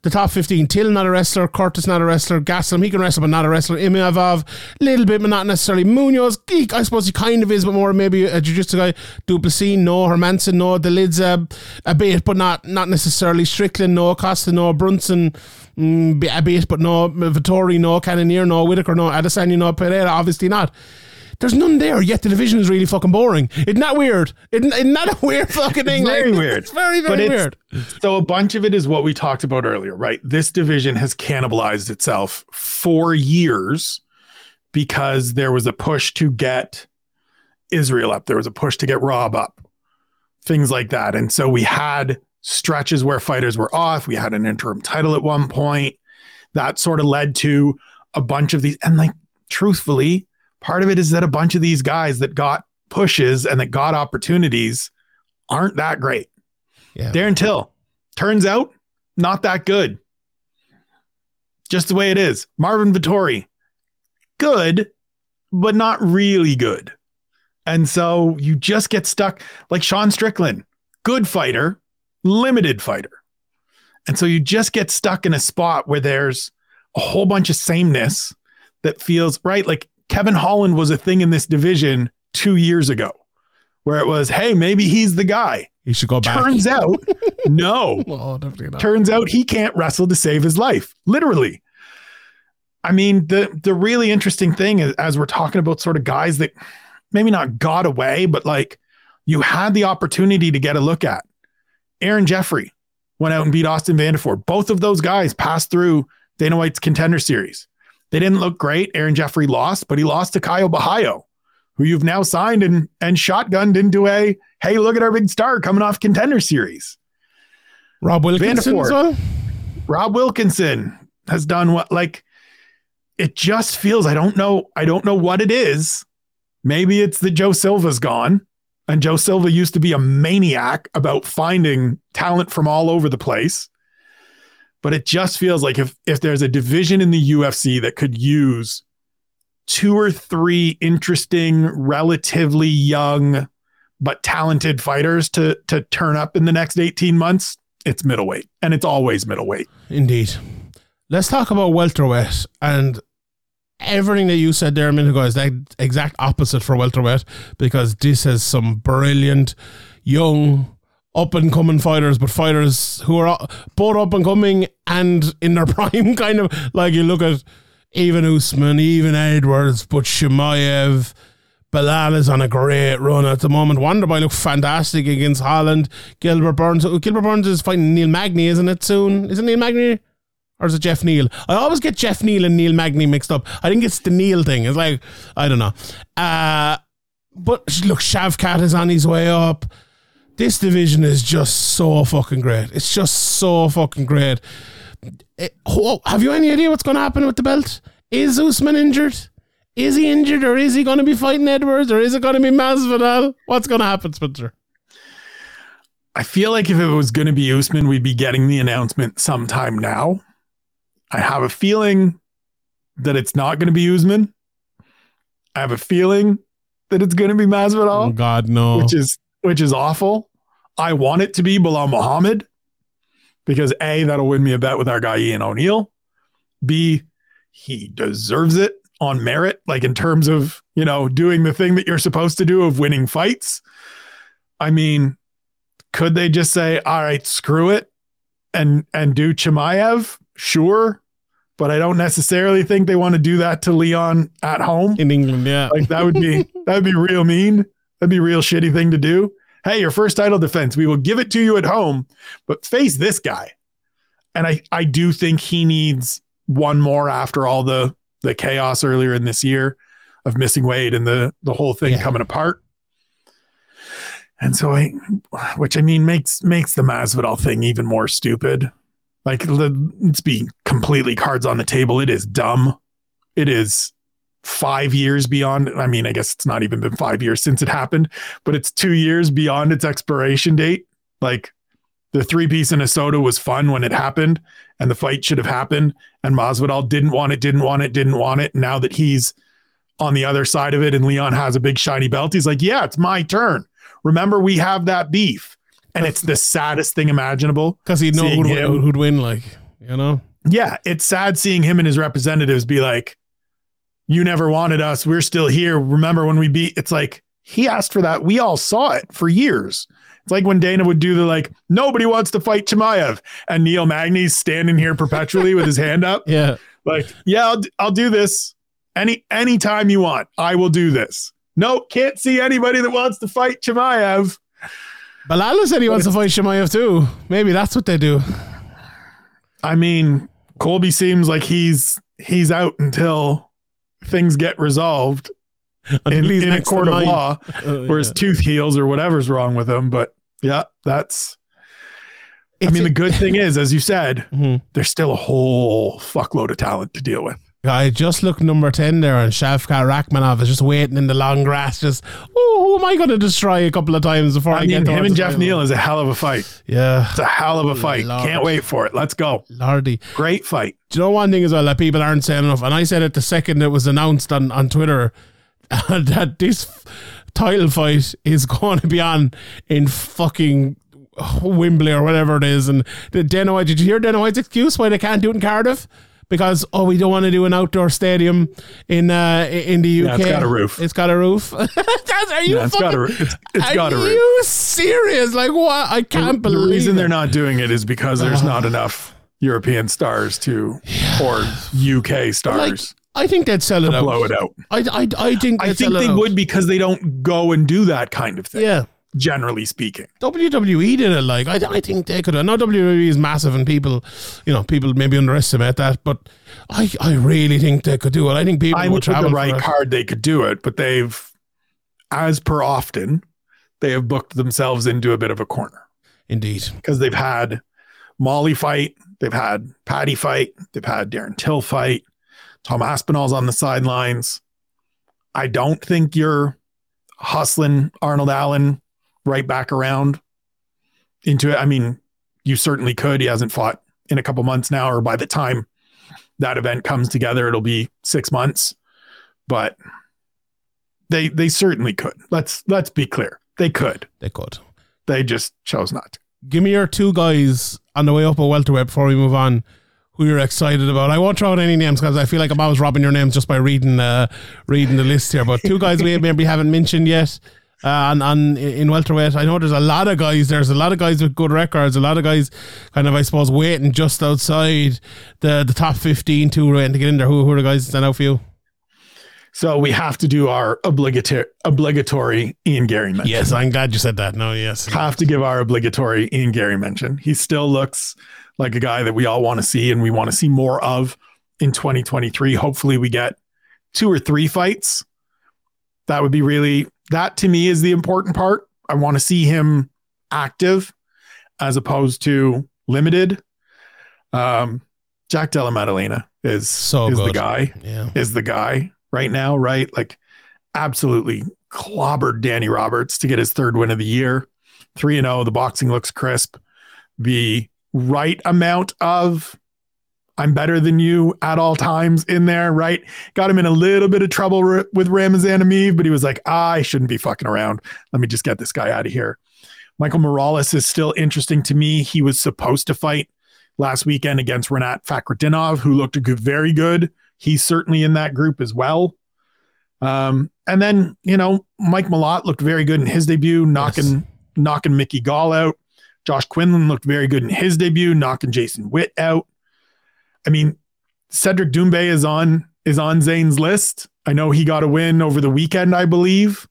the top 15, Till not a wrestler, Curtis not a wrestler, Gastelum, he can wrestle, but not a wrestler. Imavov, little bit, but not necessarily. Muniz, geek, I suppose he kind of is, but more maybe a jiu jitsu guy. Du Plessis, no. Hermansson, no. Dolidze, a bit, but not, not necessarily. Strickland, no. Costa, no. Brunson, mm, a bit, but no. Vettori, no. Cannonier, no. Whitaker, no. Adesanya, no. Pereira, obviously not. There's none there, yet the division is really fucking boring. Isn't that weird? Isn't, isn't that a weird fucking thing? It's very like, weird. It's very, very weird. So a bunch of it is what we talked about earlier, right? This division has cannibalized itself for years because there was a push to get Israel up. There was a push to get Rob up. Things like that. And so we had stretches where fighters were off. We had an interim title at one point. That sort of led to a bunch of these. And like, truthfully, part of it is that a bunch of these guys that got pushes and that got opportunities aren't that great. Yeah. Darren Till turns out not that good. Just the way it is. Marvin Vettori, good, but not really good. And so you just get stuck like Sean Strickland, good fighter, limited fighter. And so you just get stuck in a spot where there's a whole bunch of sameness that feels right. Like Kevin Holland was a thing in this division two years ago, where it was, hey, maybe he's the guy. He should go back. Turns out, no. well, Turns out he can't wrestle to save his life, literally. I mean, the the really interesting thing is, as we're talking about sort of guys that maybe not got away, but like you had the opportunity to get a look at. Aaron Jeffery went out and beat Austin Vanderford. Both of those guys passed through Dana White's contender series. They didn't look great. Aaron Jeffery lost, but he lost to Caio Borralho, who you've now signed and and shotgunned into a hey, look at our big star coming off contender series. Rob Wilkinson well? Rob Wilkinson has done what like it just feels I don't know I don't know what it is. Maybe it's that Joe Silva's gone. And Joe Silva used to be a maniac about finding talent from all over the place. But it just feels like if if there's a division in the UFC that could use two or three interesting, relatively young but talented fighters to to turn up in the next 18 months, it's middleweight. And it's always middleweight. Indeed. Let's talk about welterweight and everything that you said there a minute ago is the exact opposite for welterweight because this has some brilliant young up and coming fighters, but fighters who are both up and coming and in their prime, kind of like you look at even Usman, even Edwards, but Chimaev, Belal is on a great run at the moment. Wonderboy looked fantastic against Holland. Gilbert Burns, oh, Gilbert Burns is fighting Neil Magny, isn't it? Soon, isn't Neil Magny? Or is it Jeff Neal? I always get Jeff Neal and Neil Magny mixed up. I think it's the Neil thing. It's like, I don't know. Uh, but look, Shavkat is on his way up this division is just so fucking great. It's just so fucking great. It, oh, have you any idea what's going to happen with the belt? Is Usman injured? Is he injured or is he going to be fighting Edwards or is it going to be Masvidal? What's going to happen, Spencer? I feel like if it was going to be Usman, we'd be getting the announcement sometime now. I have a feeling that it's not going to be Usman. I have a feeling that it's going to be Masvidal. Oh God, no! Which is which is awful. I want it to be Belal Muhammad because A, that'll win me a bet with our guy Ian O'Neill. B, he deserves it on merit, like in terms of, you know, doing the thing that you're supposed to do of winning fights. I mean, could they just say, all right, screw it and and do Chimaev? Sure. But I don't necessarily think they want to do that to Leon at home. In England, yeah. Like that would be that would be real mean. That'd be a real shitty thing to do. Hey, your first title defense, we will give it to you at home, but face this guy. And I, I do think he needs one more after all the the chaos earlier in this year of missing weight and the the whole thing yeah. coming apart. And so I, which I mean makes makes the Masvidal thing even more stupid. Like let's be completely cards on the table. It is dumb. It is five years beyond. I mean, I guess it's not even been five years since it happened, but it's two years beyond its expiration date. Like the three piece in a soda was fun when it happened and the fight should have happened. And Masvidal didn't want it, didn't want it, didn't want it. Now that he's on the other side of it and Leon has a big shiny belt, he's like, yeah, it's my turn. Remember, we have that beef. And it's the saddest thing imaginable. Because he'd know who'd, him, who'd win, like, you know? Yeah, it's sad seeing him and his representatives be like, you never wanted us. We're still here. Remember when we beat? It's like he asked for that. We all saw it for years. It's like when Dana would do the like, nobody wants to fight Chimaev, and Neil Magny's standing here perpetually with his hand up. Yeah, like, yeah, I'll, I'll do this any anytime you want. I will do this. No, can't see anybody that wants to fight Chimaev. Belal said he wants to fight Chimaev too. Maybe that's what they do. I mean, Colby seems like he's he's out until things get resolved in, in a court of law uh, where his tooth heals or whatever's wrong with him. But yeah, that's. It's I mean, a, the good thing is, as you said, mm-hmm. there's still a whole fuckload of talent to deal with. I just looked number 10 there, and Shavkat Rakhmonov is just waiting in the long grass, just, oh, who am I going to destroy a couple of times before I, I mean, get him and Jeff Neal is a hell of a fight. Yeah. It's a hell of a fight. Lord. Can't wait for it. Let's go. Lordy. Great fight. Do you know one thing as well that people aren't saying enough? And I said it the second it was announced on, on Twitter that this title fight is going to be on in fucking Wembley or whatever it is. And Dana White, did you hear Dana White's excuse why they can't do it in Cardiff? Because oh we don't want to do an outdoor stadium in uh in the UK. Yeah, it's got a roof. It's got a roof. are you yeah, it's fucking, got a roof. It's, it's got a roof. Are you serious? Like what? I can't the, believe the reason it. they're not doing it is because there's uh, not enough European stars to or UK stars. Like, I think they'd sell it out. Blow it out. I, I, I think I think they would because they don't go and do that kind of thing. Yeah generally speaking. WWE did it like I, I think they could. I know WWE is massive and people, you know, people maybe underestimate that, but I I really think they could do it. I think people I would travel the right card. They could do it, but they've, as per often, they have booked themselves into a bit of a corner. Indeed, because they've had Molly fight, they've had Paddy fight, they've had Darren Till fight, Tom Aspinall's on the sidelines. I don't think you're hustling Arnold Allen right back around into it. I mean, you certainly could. He hasn't fought in a couple months now, or by the time that event comes together, it'll be six months. But they they certainly could. Let's let's be clear. They could. They could. They just chose not to. Give me your two guys on the way up a welterweight before we move on. Who you're excited about? I won't throw out any names because I feel like I'm always robbing your names just by reading uh, reading the list here. But two guys we maybe haven't mentioned yet Uh, and, and in welterweight. I know there's a lot of guys. There's a lot of guys with good records. A lot of guys, kind of, I suppose, waiting just outside the the top fifteen to waiting to get in there. Who, who are the guys that stand out for you? So we have to do our obligatory obligatory Ian Garry mention. Yes, I'm glad you said that. No, yes, have to give our obligatory Ian Garry mention. He still looks like a guy that we all want to see and we want to see more of in 2023. Hopefully, we get two or three fights. That would be really that to me is the important part. I want to see him active as opposed to limited. Um, Jack Della Maddalena is so is good. the guy. Yeah. Is the guy right now, right? Like absolutely clobbered Danny Roberts to get his third win of the year. 3 and 0, the boxing looks crisp. The right amount of I'm better than you at all times in there, right? Got him in a little bit of trouble with Ramazan Emeev, but he was like, ah, I shouldn't be fucking around. Let me just get this guy out of here. Michael Morales is still interesting to me. He was supposed to fight last weekend against Rinat Fakhretdinov, who looked good, very good. He's certainly in that group as well. Um, and then, you know, Mike Malott looked very good in his debut, knocking yes. knocking Mickey Gall out. Josh Quinlan looked very good in his debut, knocking Jason Witt out. I mean, Cedric Doumbé is on is on Zane's list. I know he got a win over the weekend, I believe,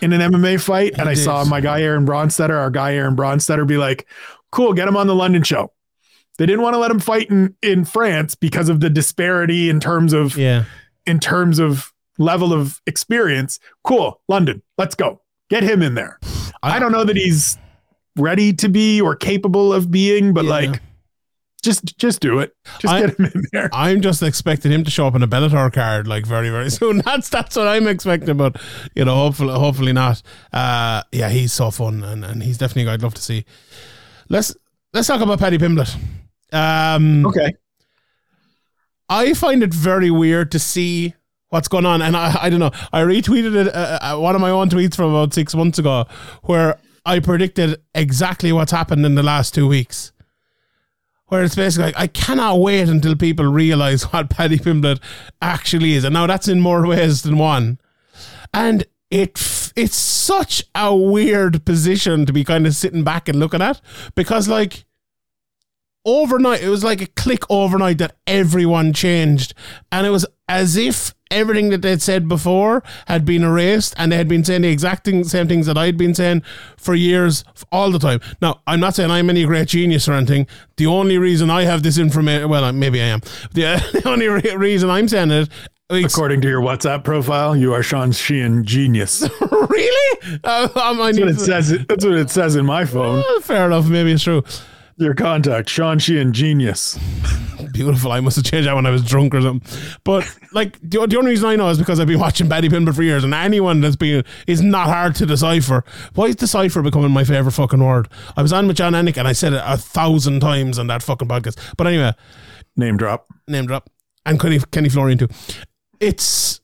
in an MMA fight. He and I did. saw my guy Aaron Bronsteter, our guy Aaron Bronsteter, be like, "Cool, get him on the London show." They didn't want to let him fight in in France because of the disparity in terms of yeah in terms of level of experience. Cool, London, let's go. Get him in there. I, I don't know that he's ready to be or capable of being, but yeah. like Just just do it. Just I, get him in there. I'm just expecting him to show up in a Bellator card like very very soon. That's that's what I'm expecting, but you know, hopefully hopefully not. Uh, yeah, he's so fun and, and he's definitely a guy I'd love to see. Let's let's talk about Paddy Pimblett. Um, okay. I find it very weird to see what's going on, and I I don't know. I retweeted it uh, uh, one of my own tweets from about six months ago where I predicted exactly what's happened in the last two weeks where it's basically like, I cannot wait until people realize what Paddy Pimblett actually is. And now that's in more ways than one. And it it's such a weird position to be kind of sitting back and looking at because like overnight it was like a click overnight that everyone changed and it was as if everything that they'd said before had been erased and they had been saying the exact thing, same things that I'd been saying for years all the time. Now, I'm not saying I'm any great genius or anything. The only reason I have this information, well, maybe I am. The, uh, the only re- reason I'm saying it According to your WhatsApp profile, you are Sean Sheehan genius. really? Uh, that's what it says. That's what it says in my phone. Uh, fair enough. Maybe it's true. Your contact, Sean Sheehan, genius. Beautiful. I must have changed that when I was drunk or something. But like the, the only reason I know is because I've been watching Paddy Pimblett for years, and anyone that's been is not hard to decipher. Why is decipher becoming my favorite fucking word? I was on with Jon Anik and I said it a thousand times on that fucking podcast. But anyway, name drop, name drop, and Kenny Kenny Florian too. It's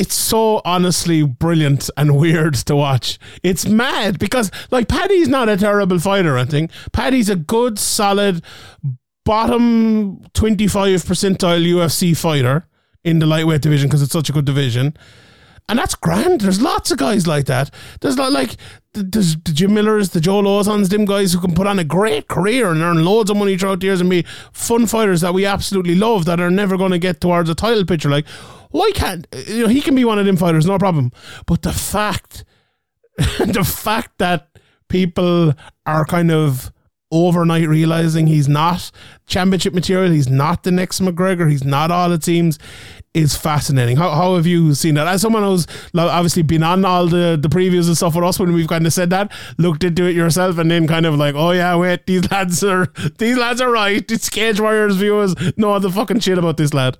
it's so honestly brilliant and weird to watch. It's mad because like Paddy's not a terrible fighter or anything. Paddy's a good, solid, bottom 25 percentile UFC fighter in the lightweight division because it's such a good division. And that's grand. There's lots of guys like that. There's not like there's the Jim Millers, the Joe Lauzons, them guys who can put on a great career and earn loads of money throughout the years and be fun fighters that we absolutely love that are never going to get towards a title picture. Like why can't you know he can be one of them fighters, no problem. But the fact, the fact that people are kind of overnight realizing he's not championship material, he's not the next McGregor, he's not all it seems, is fascinating. How, how have you seen that? As someone who's obviously been on all the, the previews and stuff with us when we've kind of said that, looked into it yourself and then kind of like, oh yeah, wait, these lads are these lads are right. It's Cage Warriors viewers know the fucking shit about this lad.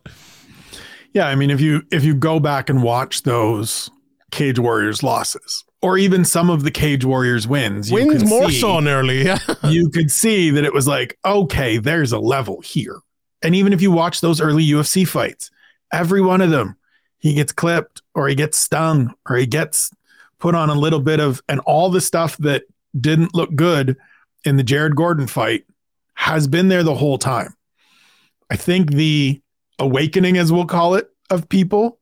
Yeah, I mean, if you if you go back and watch those Cage Warriors losses, or even some of the Cage Warriors wins, wins more see, so on early, yeah, you could see that it was like, okay, there's a level here. And even if you watch those early UFC fights, every one of them, he gets clipped, or he gets stung, or he gets put on a little bit of, and all the stuff that didn't look good in the Jared Gordon fight has been there the whole time. I think the awakening, as we'll call it, of people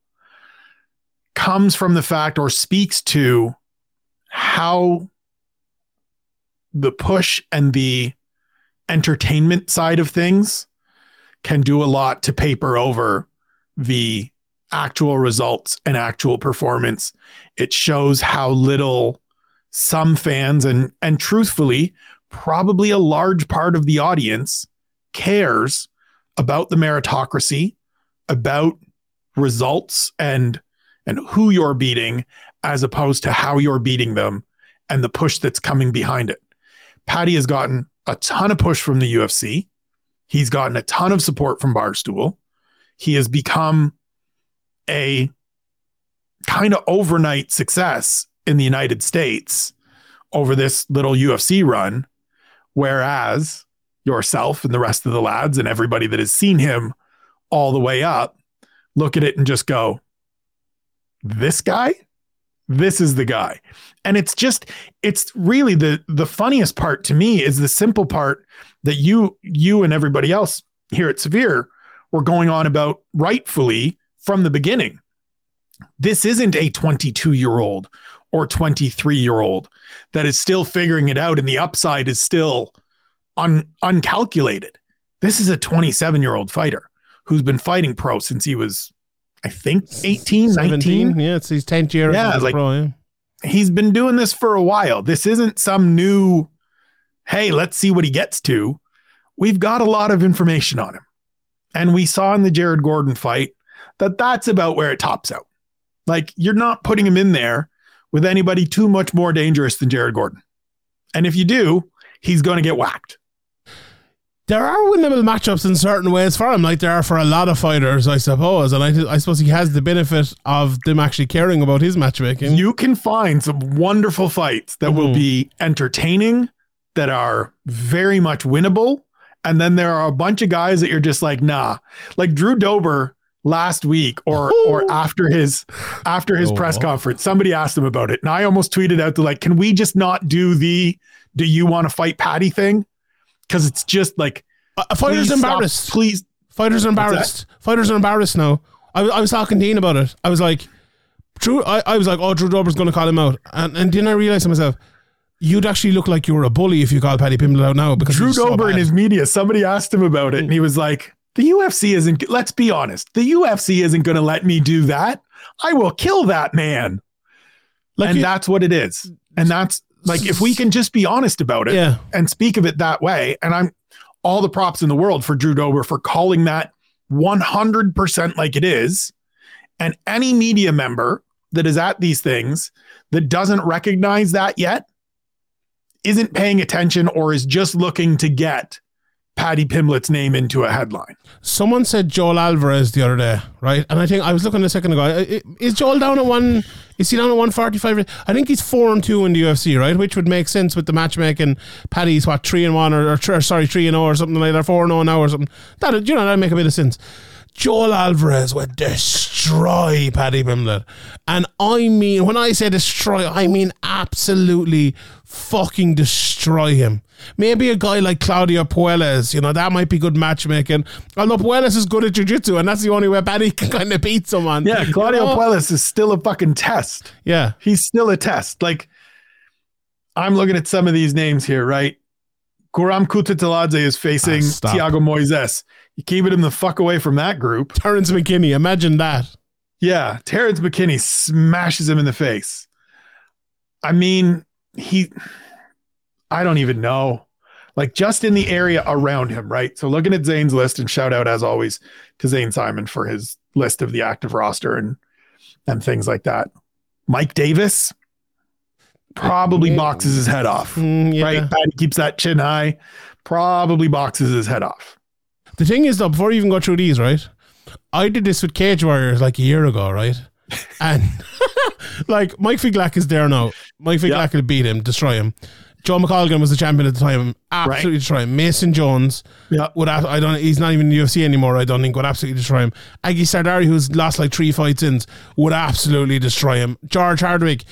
comes from the fact or speaks to how the push and the entertainment side of things can do a lot to paper over the actual results and actual performance. It shows how little some fans and and truthfully probably a large part of the audience cares about the meritocracy, about results and and who you're beating as opposed to how you're beating them and the push that's coming behind it. Paddy has gotten a ton of push from the UFC. He's gotten a ton of support from Barstool. He has become a kind of overnight success in the United States over this little UFC run. Whereas yourself and the rest of the lads and everybody that has seen him all the way up look at it and just go, this guy? This is the guy. And it's just, it's really the the funniest part to me is the simple part that you you and everybody else here at Severe were going on about rightfully from the beginning. This isn't a 22 year old or 23 year old that is still figuring it out and the upside is still un, uncalculated. This is a 27 year old fighter who's been fighting pro since he was, I think, 18, 17. 19. Yeah, it's his 10th year. Yeah, like, pro, yeah. He's been doing this for a while. This isn't some new, hey, let's see what he gets to. We've got a lot of information on him. And we saw in the Jared Gordon fight that that's about where it tops out. Like, you're not putting him in there with anybody too much more dangerous than Jared Gordon. And if you do, he's going to get whacked there are winnable matchups in certain ways for him, like there are for a lot of fighters, I suppose. And I, I suppose he has the benefit of them actually caring about his matchmaking. You can find some wonderful fights that mm-hmm. will be entertaining, that are very much winnable. And then there are a bunch of guys that you're just like, nah. Like Drew Dober last week or or after his after his oh. press conference, somebody asked him about it. And I almost tweeted out to like, can we just not do the do you want to fight Paddy thing? Because it's just like uh, fighters embarrassed. Stop, please, fighters are embarrassed. Fighters are embarrassed now. I, I was talking to Dean about it. I was like, Drew. I, I was like, oh, Drew Dober's going to call him out, and and then I realized to myself. You'd actually look like you were a bully if you called Paddy Pimblett out now because Drew Dober so in his media. Somebody asked him about it, and he was like, "The UFC isn't. Let's be honest. The UFC isn't going to let me do that. I will kill that man." Like and you, that's what it is, and that's like if we can just be honest about it yeah. and speak of it that way, and I'm all the props in the world for Drew Dober for calling that 100% like it is. And any media member that is at these things that doesn't recognize that yet isn't paying attention or is just looking to get Paddy Pimblett's name into a headline. Someone said Joel Alvarez the other day, right? And I think I was looking a second ago. Is Joel down at one? Is he down at one forty five? I think he's four and two in the UFC, right? Which would make sense with the matchmaking. Paddy's what three and one or, or, or sorry three and zero oh or something like that, four and zero oh now or something. That you know that make a bit of sense. Joel Alvarez would destroy Paddy Pimblett. And I mean, when I say destroy, I mean absolutely fucking destroy him. Maybe a guy like Claudio Puelles, you know, that might be good matchmaking. Although Puelles is good at jiu-jitsu, and that's the only way Paddy can kind of beat someone. Yeah, Claudio you know? Puelles is still a fucking test. Yeah. He's still a test. Like, I'm looking at some of these names here, right? Guram Kutateladze is facing ah, Thiago Moises. You keeping him the fuck away from that group. Terrence McKinney, imagine that. Yeah, Terrence McKinney smashes him in the face. I mean, he I don't even know. Like just in the area around him, right? So looking at Zane's list and shout out as always to Zane Simon for his list of the active roster and and things like that. Mike Davis probably boxes his head off. Mm, yeah. Right? Paddy keeps that chin high, probably boxes his head off. The thing is, though, before you even go through these, right? I did this with Cage Warriors like a year ago, right? And like Mike Figlak is there now. Mike Figlak yep. could beat him, destroy him. Joe McColgan was the champion at the time. Absolutely right. destroy him. Mason Jones yeah. would have, I don't he's not even in the UFC anymore, I don't think, would absolutely destroy him. Aggie Sardari, who's lost like three fights in, would absolutely destroy him. George Hardwick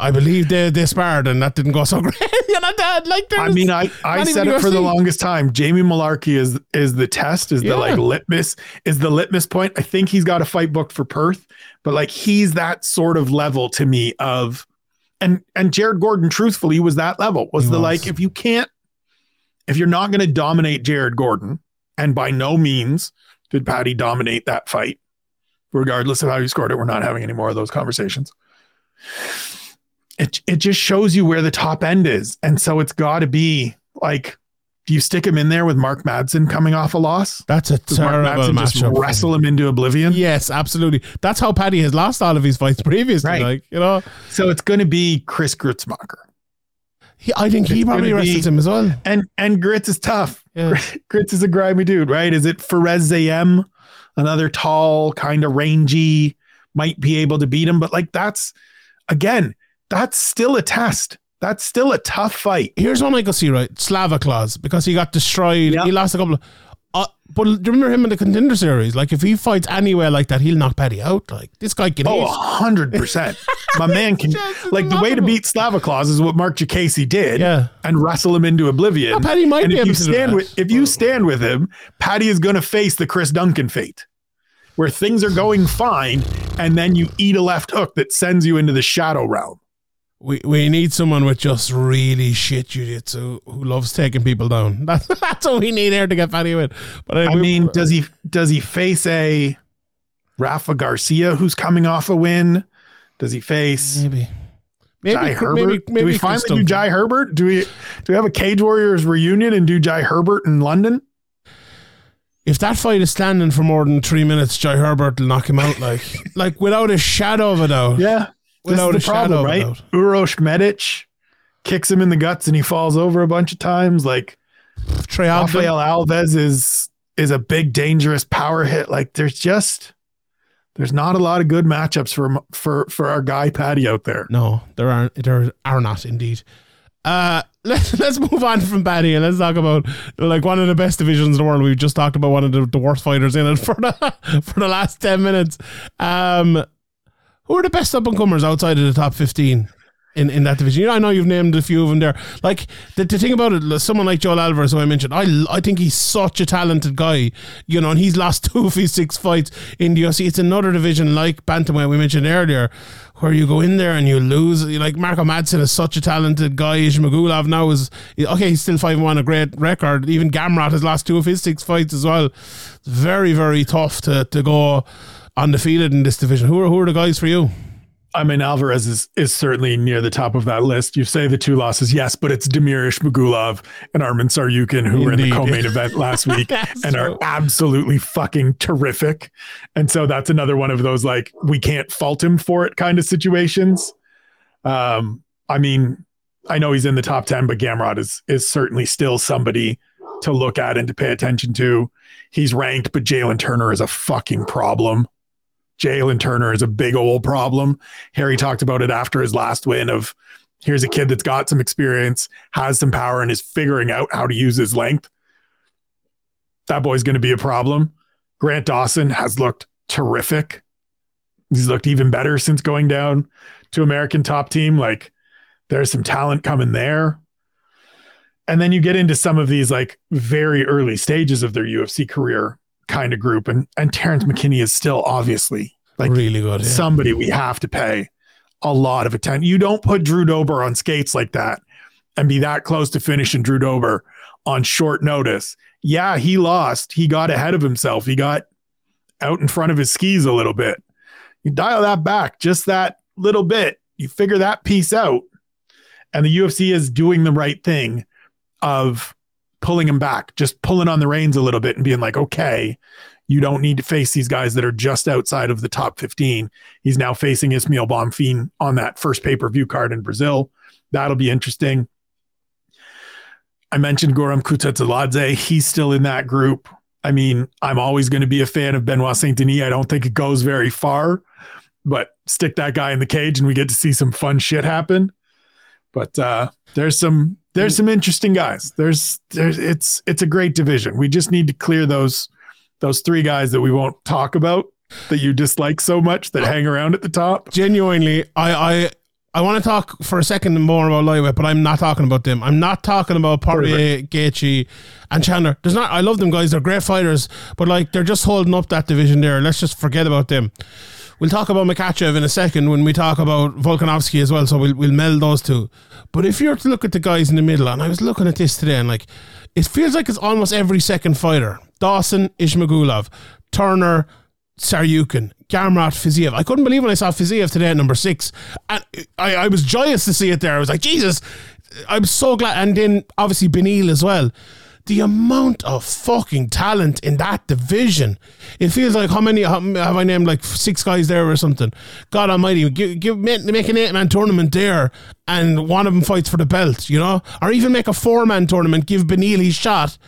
I believe they they sparred and that didn't go so great. you know, that like I mean, I I said it UFC. for the longest time. Jamie Mullarkey is is the test, is yeah. the like litmus, is the litmus point. I think he's got a fight booked for Perth, but like he's that sort of level to me of, and and Jared Gordon, truthfully, was that level. Was he the was. like if you can't, if you're not going to dominate Jared Gordon, and by no means did Paddy dominate that fight, regardless of how you scored it. We're not having any more of those conversations it it just shows you where the top end is. And so it's got to be like do you stick him in there with Mark Madsen coming off a loss? That's a Does terrible matchup. Just wrestle him into oblivion. Yes, absolutely. That's how Paddy has lost all of his fights previously. Right. Like you know, so it's going to be Chris Gruetzemacher. He, I think it's he probably wrestles him as well. And and Grits is tough. Yeah. Grits is a grimy dude, right? Is it Fares Ziam, another tall, kind of rangy, might be able to beat him, but like that's again that's still a test. That's still a tough fight. Here's one I can see, right? Slava Claus, because he got destroyed. Yep. He lost a couple of. Uh, but remember him in the contender series? Like, if he fights anywhere like that, he'll knock Paddy out. Like, this guy can. Oh, hundred percent. My man can. like, the way to beat Slava Claus is what Marc Diakiese did. Yeah. And wrestle him into oblivion. Paddy might and be if able you to stand with, If you stand with him, Paddy is going to face the Chris Duncan fate, where things are going fine, and then you eat a left hook that sends you into the shadow realm we we need someone with just really shit jiu-jitsu who loves taking people down. That's that's what we need here to get Paddy with. But I, I mean, does he does he face a Rafa Garcia who's coming off a win? Does he face maybe? Maybe, Jai Herbert. Maybe, maybe do we finally do Jai Herbert? Do we do we have a Cage Warriors reunion and do Jai Herbert in London? If that fight is standing for more than three minutes, Jai Herbert will knock him out like like without a shadow of a doubt. Yeah, without this is the problem, right? Uros Medic kicks him in the guts and he falls over a bunch of times. Like Trey Rafael Alves is is a big dangerous power hit. Like there's just there's not a lot of good matchups for for for our guy Paddy out there. No, there aren't. There are not indeed. Uh, let's let's move on from Paddy and let's talk about like one of the best divisions in the world. We've just talked about one of the, the worst fighters in it for the for the last ten minutes. Um, who are the best up and comers outside of the top fifteen? in, in that division. You know, I know you've named a few of them there. Like the, the thing about it, someone like Joel Alvarez, who I mentioned, I I think he's such a talented guy. You know, and he's lost two of his six fights in the UFC. It's another division like bantamweight we mentioned earlier, where you go in there and you lose. Like Marco Madsen is such a talented guy. Ismagulov now is okay. He's still five one, a great record. Even Gamrot has lost two of his six fights as well. It's very very tough to to go undefeated in this division. Who are who are the guys for you? I mean, Alvarez is is certainly near the top of that list. You say the two losses, yes, but it's Damir Ismagulov and Arman Tsarukyan who Indeed. were in the co-main event last week and are absolutely fucking terrific. And so that's another one of those like we can't fault him for it kind of situations. Um, I mean, I know he's in the top ten, but Gamrot is is certainly still somebody to look at and to pay attention to. He's ranked, but Jalen Turner is a fucking problem. Jalen Turner is a big old problem. Harry talked about it after his last win of here's a kid that's got some experience, has some power, and is figuring out how to use his length. That boy's going to be a problem. Grant Dawson has looked terrific. He's looked even better since going down to American top team. Like there's some talent coming there. And then you get into some of these like very early stages of their UFC career kind of group. And and Terrance mm-hmm. McKinney is still obviously like really good. Yeah. Somebody we have to pay a lot of attention. You don't put Drew Dober on skates like that and be that close to finishing Drew Dober on short notice. Yeah, he lost. He got ahead of himself. He got out in front of his skis a little bit. You dial that back just that little bit. You figure that piece out. And the UFC is doing the right thing of pulling him back, just pulling on the reins a little bit and being like, okay, you don't need to face these guys that are just outside of the top 15. He's now facing Ismael Bonfim on that first pay per view card in Brazil. That'll be interesting. I mentioned Guram Kutateladze. He's still in that group. I mean, I'm always going to be a fan of Benoit Saint Denis. I don't think it goes very far, but stick that guy in the cage and we get to see some fun shit happen. But uh, there's some there's mm. some interesting guys. There's there's it's it's a great division. We just need to clear those those three guys that we won't talk about that you dislike so much that hang around at the top. Genuinely, I I I want to talk for a second more about lightweight, but I'm not talking about them. I'm not talking about Poirier, Gaethje, and Chandler. There's not. I love them guys. They're great fighters, but like they're just holding up that division there. Let's just forget about them. We'll talk about Makhachev in a second when we talk about Volkanovski as well. So we'll we'll meld those two. But if you're to look at the guys in the middle, and I was looking at this today, and like it feels like it's almost every second fighter: Dawson, Ismagulov, Turner, Tsarukyan, Gamrot, Fiziev. I couldn't believe when I saw Fiziev today at number six, and I, I was joyous to see it there. I was like, Jesus, I'm so glad. And then obviously Beneil as well the amount of fucking talent in that division. It feels like how many have I named like six guys there or something? God Almighty, give, give make an eight man tournament there, and one of them fights for the belt, you know, or even make a four man tournament, give Beneil his shot,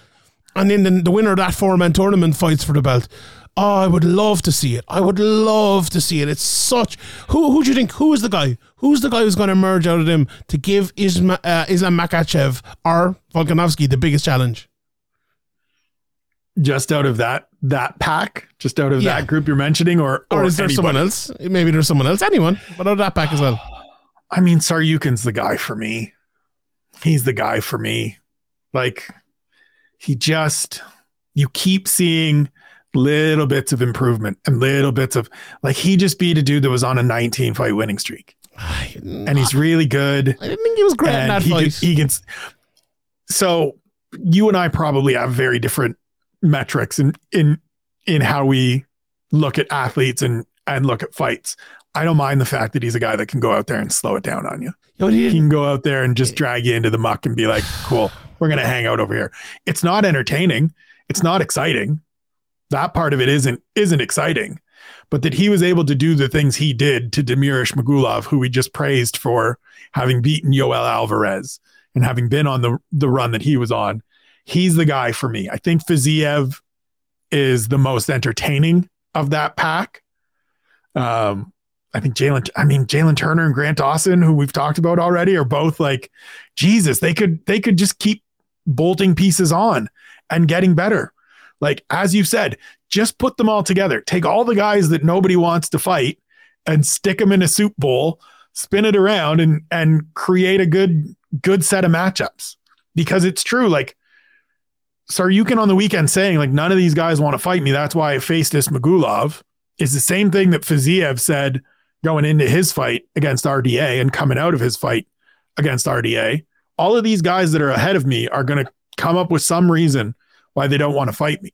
and then the, the winner of that four man tournament fights for the belt. Oh, I would love to see it. I would love to see it. It's such. Who who do you think? Who is the guy? Who's the guy who's going to emerge out of them to give Isma, uh, Islam Makhachev or Volkanovski the biggest challenge? Just out of that that pack, just out of yeah. that group you're mentioning, or or, or is there anybody? someone else? Maybe there's someone else. Anyone, but out of that pack as well. I mean, Tsarukyan's the guy for me. He's the guy for me. Like he just you keep seeing little bits of improvement and little bits of like he just beat a dude that was on a 19 fight winning streak. and he's really good. I didn't think he was great in that he fight. Can, he can, so you and I probably have very different metrics in in in how we look at athletes and and look at fights. I don't mind the fact that he's a guy that can go out there and slow it down on you. he can go out there and just drag you into the muck and be like, "Cool, we're gonna hang out over here." It's not entertaining. It's not exciting that part of it isn't isn't exciting. But that he was able to do the things he did to Damir Magulov, who we just praised for having beaten Yoel Alvarez and having been on the the run that he was on. he's the guy for me. I think Fiziev is the most entertaining of that pack. Um, I think Jalen, I mean, Jalen Turner and Grant Dawson, who we've talked about already, are both like, Jesus, they could, they could just keep bolting pieces on and getting better. Like, as you've said, just put them all together. Take all the guys that nobody wants to fight and stick them in a soup bowl, spin it around and, and create a good, good set of matchups. Because it's true. Like, Tsarukyan on the weekend saying, like, none of these guys want to fight me. That's why I faced Ismagulov is the same thing that Fiziev said going into his fight against RDA and coming out of his fight against RDA. All of these guys that are ahead of me are going to come up with some reason why they don't want to fight me.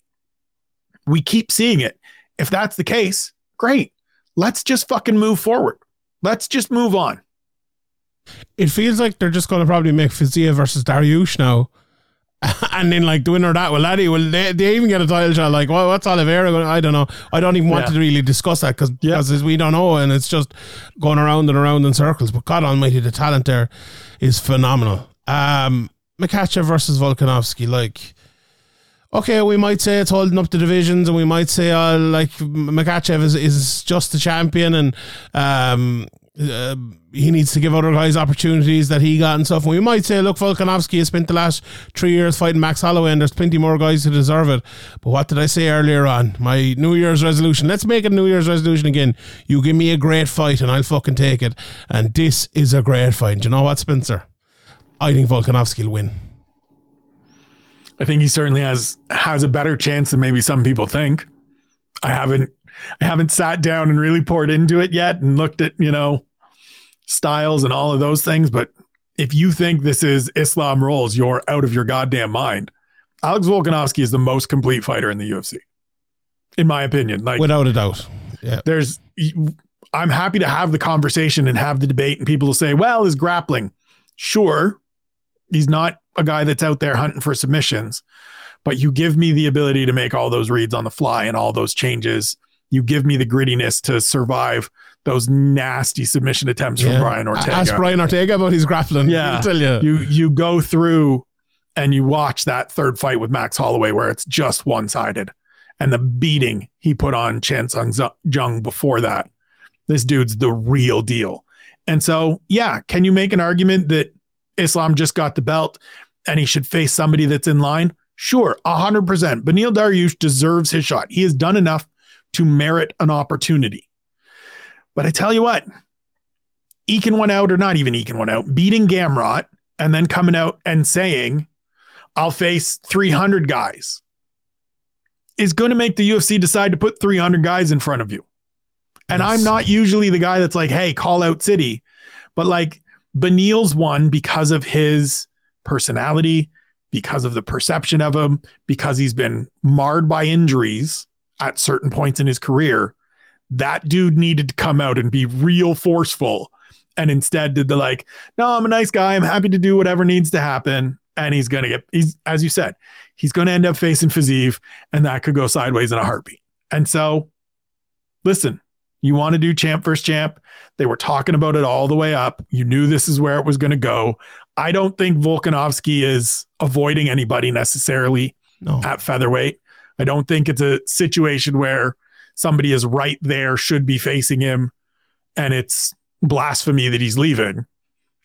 We keep seeing it. If that's the case, great. Let's just fucking move forward. Let's just move on. It feels like they're just going to probably make Fiziev versus Dariush now and then like the winner of that, well, Laddie, will they, they even get a title shot? Like, well, what's Oliveira going? I don't know. I don't even want yeah. to really discuss that because yeah. because we don't know, and it's just going around and around in circles. But God Almighty, the talent there is phenomenal. Um, Makhachev versus Volkanovski, like. Okay, we might say it's holding up the divisions, and we might say, uh, like Makhachev is, is just the champion, and um, uh, he needs to give other guys opportunities that he got and stuff. And we might say, look, Volkanovski has spent the last three years fighting Max Holloway, and there's plenty more guys who deserve it. But what did I say earlier on? My New Year's resolution. Let's make a New Year's resolution again. You give me a great fight, and I'll fucking take it. And this is a great fight. Do you know what, Spencer? I think Volkanovski will win. I think he certainly has has a better chance than maybe some people think. I haven't I haven't sat down and really poured into it yet and looked at, you know, styles and all of those things. But if you think this is Islam rolls, you're out of your goddamn mind. Alex Volkanovski is the most complete fighter in the UFC, in my opinion. Like without a doubt. Yeah. There's I'm happy to have the conversation and have the debate, and people will say, well, is grappling. Sure. He's not a guy that's out there hunting for submissions, but you give me the ability to make all those reads on the fly and all those changes. You give me the grittiness to survive those nasty submission attempts yeah. from Brian Ortega. Ask Brian Ortega about his grappling. Yeah, I'll tell you. You you go through and you watch that third fight with Max Holloway where it's just one sided, and the beating he put on Chan Sung Jung before that. This dude's the real deal. And so, yeah, can you make an argument that Islam just got the belt and he should face somebody that's in line? Sure, 100%. Beneil Dariush deserves his shot. He has done enough to merit an opportunity. But I tell you what, eking one out or not even eking one out, beating Gamrot and then coming out and saying, I'll face 300 guys is going to make the UFC decide to put 300 guys in front of you. And yes. I'm not usually the guy that's like, hey, call out City. But like Beneil's one because of his personality, because of the perception of him, because he's been marred by injuries at certain points in his career. That dude needed to come out and be real forceful. And instead did the like no i'm a nice guy. I'm happy to do whatever needs to happen. And he's gonna get he's as you said he's gonna end up facing Fiziev and that could go sideways in a heartbeat. And so listen you want to do champ versus champ they were talking about it all the way up you knew this is where it was going to go i don't think volkanovski is avoiding anybody necessarily no. at featherweight i don't think it's a situation where somebody is right there, should be facing him, and it's blasphemy that he's leaving.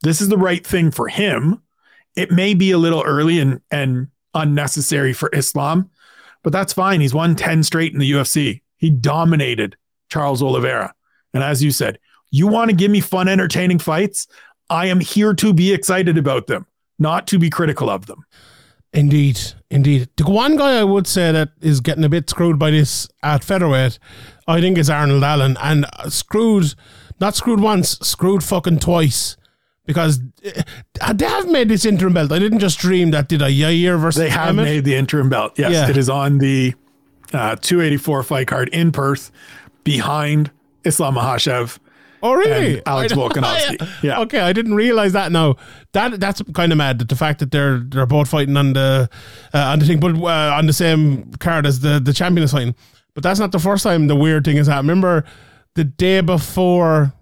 This is the right thing for him. It may be a little early and, and unnecessary for Islam, but that's fine. He's won 10 straight in the UFC. He dominated Charles Oliveira. And as you said, you want to give me fun, entertaining fights? I am here to be excited about them, not to be critical of them. Indeed, indeed. The one guy I would say that is getting a bit screwed by this at featherweight, I think, is Arnold Allen, and screwed, not screwed once, screwed fucking twice. Because uh, they have made this interim belt. I didn't just dream that, did I? Yair versus They have Emmett? made the interim belt. Yes, yeah. it is on the uh, 284 fight card in Perth behind Islam Makhachev Oh, really? Alex Volkanovski. Yeah. Okay, I didn't realize that. No, that that's kind of mad. That the fact that they're they're both fighting on the uh, on the thing, but uh, on the same card as the the champion is fighting. But that's not the first time the weird thing is that. Remember the day before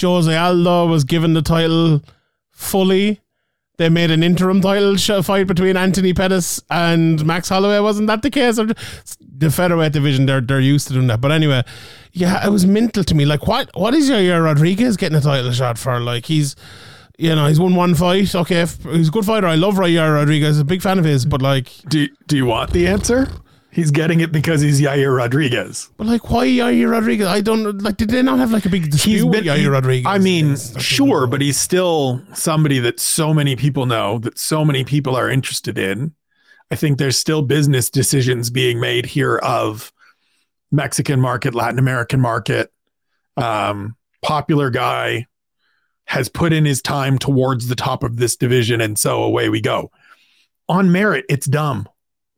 Jose Aldo was given the title fully. They made an interim title fight between Anthony Pettis and Max Holloway. Wasn't that the case? The featherweight division, they're they're used to doing that. But anyway, yeah, it was mental to me. Like, what what is Yair Rodriguez getting a title shot for? Like, he's you know, he's won one fight. Okay, he's a good fighter. I love Yair uh, Rodriguez. a big fan of his. But like, do do you want the answer? He's getting it because he's Yair Rodriguez. But like, why Yair Rodriguez? I don't like. Did they not have like a big dispute he's been, with Yair he, Rodriguez? I mean, sure, but he's still somebody that so many people know, that so many people are interested in. I think there's still business decisions being made here of Mexican market, Latin American market, um, popular guy has put in his time towards the top of this division, and so away we go. On merit, it's dumb.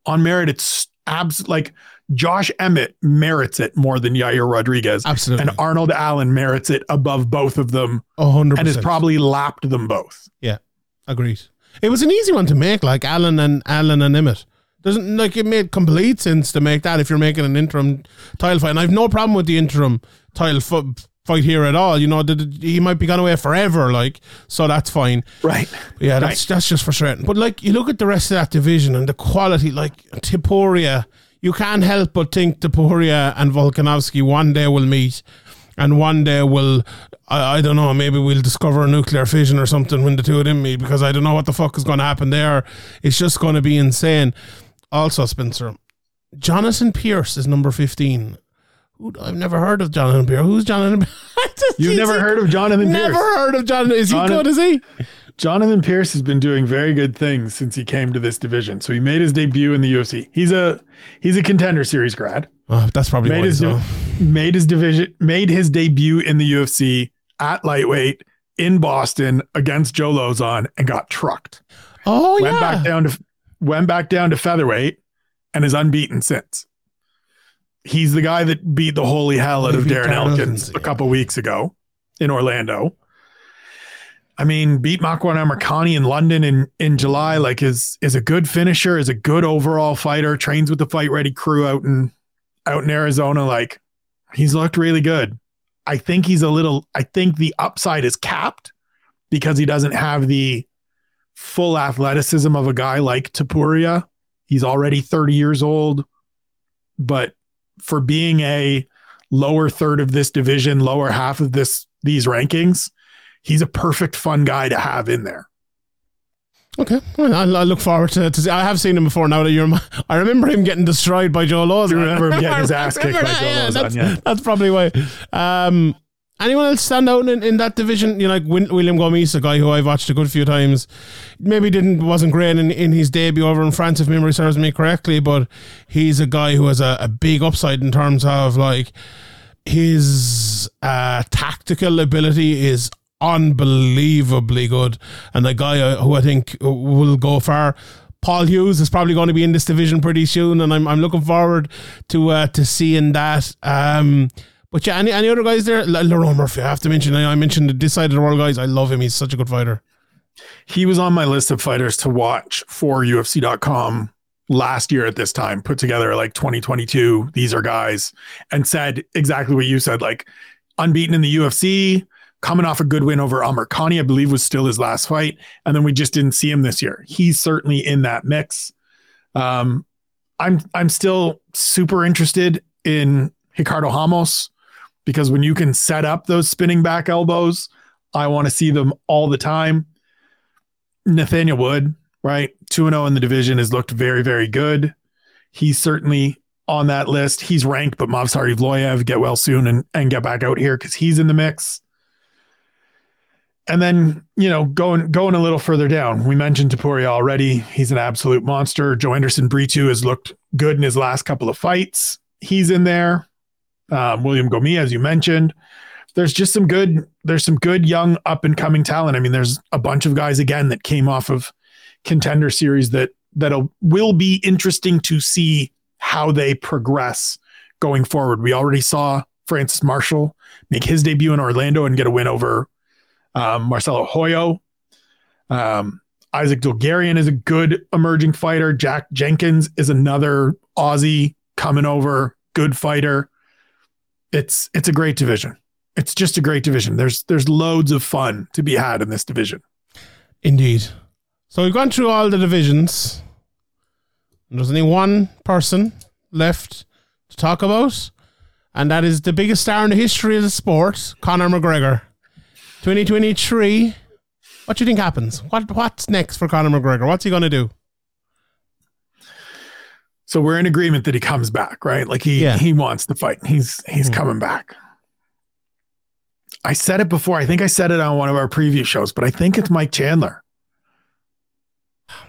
On merit, it's abs like Josh Emmett merits it more than Yair Rodriguez. Absolutely. And Arnold Allen merits it above both of them. 100 And has probably lapped them both. Yeah. Agreed. It was an easy one to make, like Allen and Allen and Emmett. Doesn't like it made complete sense to make that if you're making an interim title fight. And I've no problem with the interim title f- fight here at all. You know, he might be gone away forever, like so that's fine. Right. Yeah, that's right. that's just frustrating. But like you look at the rest of that division and the quality, like Topuria, you can't help but think Topuria and Volkanovski one day will meet. And one day we'll, I, I don't know, maybe we'll discover a nuclear fission or something when the two of them meet because I don't know what the fuck is going to happen there. It's just going to be insane. Also, Spencer, Jonathan Pearce is number 15 who, I've never heard of Jonathan Pearce. Who's Jonathan? Pearce? You've never heard of Jonathan Pearce? Never heard of Jonathan. Is Jonathan, he good? Is he? Jonathan Pearce has been doing very good things since he came to this division. So he made his debut in the UFC. He's a he's a contender series grad. Oh, that's probably made his made his division made his debut in the UFC at lightweight in Boston against Joe Lauzon and got trucked. Oh went yeah. back down to went back down to featherweight and is unbeaten since he's the guy that beat the holy hell out of Darren Elkins a couple weeks ago in Orlando. I mean, beat Makwan Amirkhani in London in, in July, like is is a good finisher, is a good overall fighter, trains with the fight ready crew out in out in Arizona. Like he's looked really good. I think he's a little I think the upside is capped because he doesn't have the full athleticism of a guy like Topuria. He's already 30 years old, but for being a lower third of this division, lower half of this these rankings, he's a perfect fun guy to have in there. Okay, well, I, I, look forward to, to see. I have seen him before. Now that you're, I remember him getting destroyed by Joe Laws. You remember him getting his ass kicked by Joe yeah, That's, yeah. that's probably why. Um, Anyone else stand out in, in that division? You know, like William Gomis, a guy who I've watched a good few times. Maybe didn't wasn't great in, in his debut over in France, if memory serves me correctly, but he's a guy who has a, a big upside in terms of like his uh, tactical ability is unbelievably good, and the guy who I think will go far. Paul Hughes is probably going to be in this division pretty soon, and I'm I'm looking forward to uh, to seeing that. Um, but yeah, any, any other guys there? L- Murphy, I have to mention. I mentioned the this side of the world guys. I love him. He's such a good fighter. He was on my list of fighters to watch for UFC.com last year at this time, put together like 2022. These are guys, and said exactly what you said like unbeaten in the UFC, coming off a good win over Amirkhani, I believe was still his last fight. And then we just didn't see him this year. He's certainly in that mix. Um, I'm I'm still super interested in Ricardo Ramos because when you can set up those spinning back elbows, I want to see them all the time. Nathaniel Wood, right? 2 0 in the division has looked very, very good. He's certainly on that list. He's ranked, but Movsar Evloev, get well soon and, and get back out here because he's in the mix. And then, you know, going going a little further down, we mentioned Topuria already. He's an absolute monster. Joanderson Brito has looked good in his last couple of fights. He's in there um, William Gomis, as you mentioned. There's just some good, there's some good young up and coming talent. I mean, there's a bunch of guys again that came off of contender series that that will be interesting to see how they progress going forward. We already saw Francis Marshall make his debut in Orlando and get a win over um, Marcelo Rojo. Um, Isaac Dulgarian is a good emerging fighter. Jack Jenkins is another Aussie coming over, good fighter it's it's a great division. It's just a great division. There's there's loads of fun to be had in this division. Indeed. So we've gone through all the divisions. There's only one person left to talk about, and that is the biggest star in the history of the sport, Conor McGregor. 2023. What do you think happens? What What's next for Conor McGregor? What's he going to do? So we're in agreement that he comes back, right? Like he yeah. he wants to fight. He's he's mm. coming back. I said it before. I think I said it on one of our previous shows, but I think it's Mike Chandler.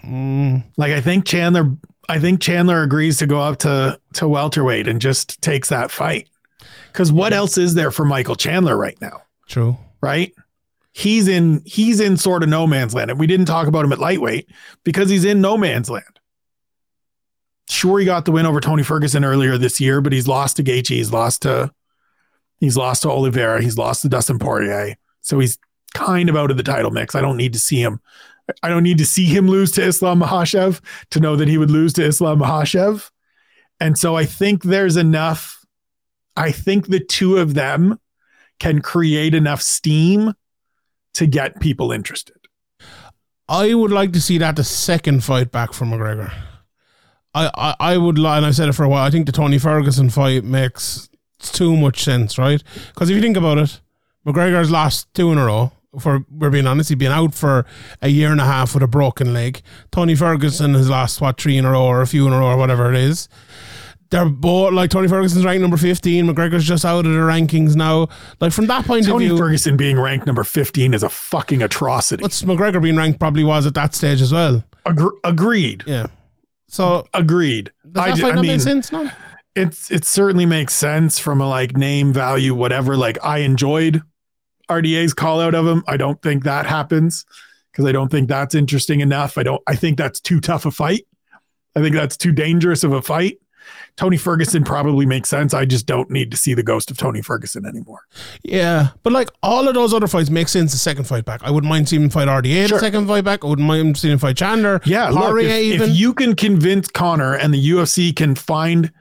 Mm. Like I think Chandler, I think Chandler agrees to go up to to welterweight and just takes that fight. Because what else is there for Michael Chandler right now? True. Right. He's in he's in sort of no man's land, and we didn't talk about him at lightweight because he's in no man's land. Sure, he got the win over Tony Ferguson earlier this year, but he's lost to Gaethje, he's lost to he's lost to Oliveira, he's lost to Dustin Poirier, so he's kind of out of the title mix. I don't need to see him I don't need to see him lose to Islam Makhachev to know that he would lose to Islam Makhachev. And so I think there's enough. I think the two of them can create enough steam to get people interested. I would like to see that the second fight back from McGregor. I, I, I would, lie, and I've said it for a while, I think the Tony Ferguson fight makes too much sense, right? Because if you think about it, McGregor's lost two in a row for we're being honest, he's been out for a year and a half with a broken leg. Tony Ferguson has lost what three in a row or a few in a row or whatever it is. They're both like Tony Ferguson's ranked number fifteen. McGregor's just out of the rankings now. Like from that point Tony of view, Tony Ferguson being ranked number fifteen is a fucking atrocity. What's McGregor being ranked probably was at that stage as well. Agre- agreed. Yeah. So agreed. Does that I, I mean, sense? No. It's it certainly makes sense from a like name value whatever. Like I enjoyed RDA's call out of him. I don't think that happens because I don't think that's interesting enough. I don't. I think that's too tough a fight. I think that's too dangerous of a fight. Tony Ferguson probably makes sense. I just don't need to see the ghost of Tony Ferguson anymore. Yeah, but like all of those other fights make sense the second fight back. I wouldn't mind seeing him fight RDA sure. the second fight back. I wouldn't mind seeing him fight Chandler. Yeah, look, if, if, you can convince Conor and the UFC can find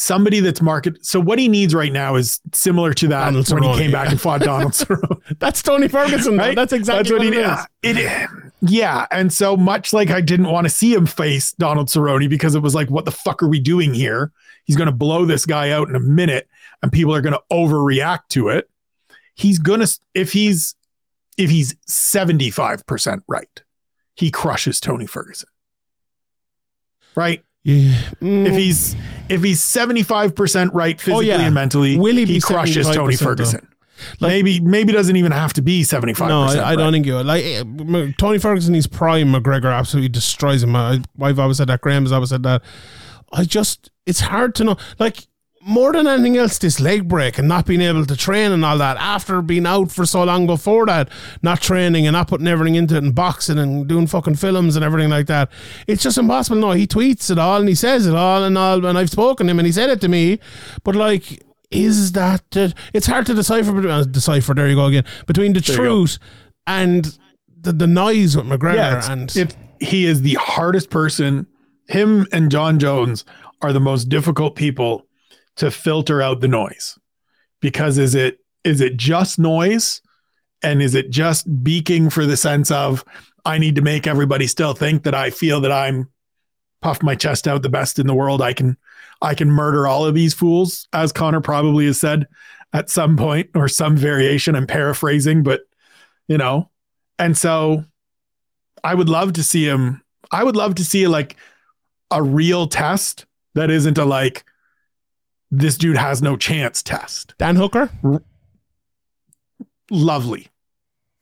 somebody that's market. So what he needs right now is similar to that Donald when Cerrone, he came back and fought Donald Cerrone. that's Tony Ferguson, right? That's exactly that's what, what he It, yeah, and so much like I didn't want to see him face Donald Cerrone because it was like, what the fuck are we doing here? He's going to blow this guy out in a minute, and people are going to overreact to it. He's gonna if he's if he's seventy five percent right, he crushes Tony Ferguson. Right yeah. Mm. If he's if he's seventy five percent right physically oh, yeah. and mentally, Will he, he crushes Tony Ferguson. Like, maybe maybe doesn't even have to be seventy five. No, I, I don't think you like eh, Tony Ferguson. He's prime. McGregor absolutely destroys him. I, I've always said that. Graham has always said that. I just it's hard to know. Like more than anything else, this leg break and not being able to train and all that after being out for so long before that, not training and not putting everything into it and boxing and doing fucking films and everything like that. It's just impossible. No, he tweets it all and he says it all and all. And I've spoken to him and he said it to me. But like, is that uh, it's hard to decipher? Uh, decipher. There you go again. Between the there truth and the, the noise with McGregor yeah, and it, he is the hardest person. Him and Jon Jones are the most difficult people to filter out the noise. Because is it is it just noise? And is it just beaking for the sense of i need to make everybody still think that i feel that i'm puff my chest out the best in the world. I can i can murder all of these fools as conor probably has said at some point or some variation. I'm paraphrasing but you know and so i would love to see him i would love to see like a real test that isn't a like this dude has no chance test. Dan Hooker? Lovely.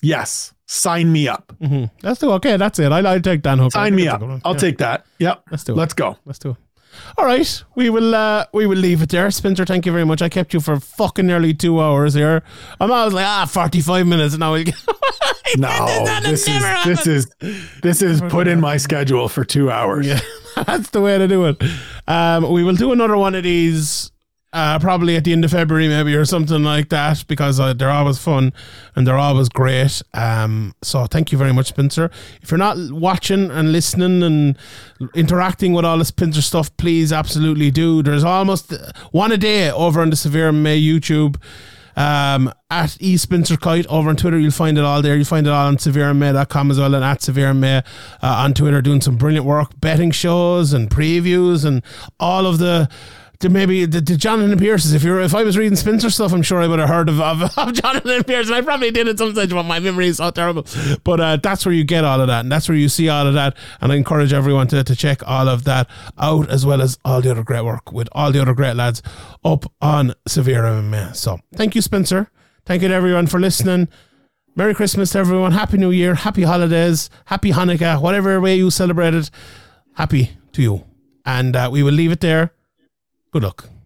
Yes. Sign me up. Mm-hmm. That's the okay. That's it. I, I take Dan Hooker. Sign me up. I'll yeah. take that. Yep. Let's do it. Let's go. Let's do it. All right, we will uh, we will leave it there. Spencer, thank you very much. I kept you for fucking nearly two hours here. I'm always like ah, 45 minutes and now. no, this is this is this is put in my schedule for two hours. Yeah, that's the way to do it. Um, we will do another one of these uh, probably at the end of February, maybe or something like that, because uh, they're always fun and they're always great. Um, so thank you very much, Spencer. If you're not watching and listening and interacting with all the Spencer stuff, please absolutely do. There's almost one a day over on the Severe MMA YouTube. um, at E Spencer Kyte over on Twitter. You'll find it all there. You'll find it all on severemma.com as well and at severemma uh, on Twitter doing some brilliant work, betting shows and previews and all of the to maybe the, the Jonathan Pearces. If you're if I was reading Spencer stuff, I'm sure I would have heard of, of, of Jonathan Pearce, and I probably did at some stage, but my memory is so terrible. But uh, that's where you get all of that, and that's where you see all of that. And I encourage everyone to, to check all of that out, as well as all the other great work with all the other great lads up on Severe MMA. So thank you, Spencer. Thank you to everyone for listening. Merry Christmas to everyone. Happy New Year. Happy holidays. Happy Hanukkah. Whatever way you celebrate it. Happy to you. And uh, we will leave it there. Good luck.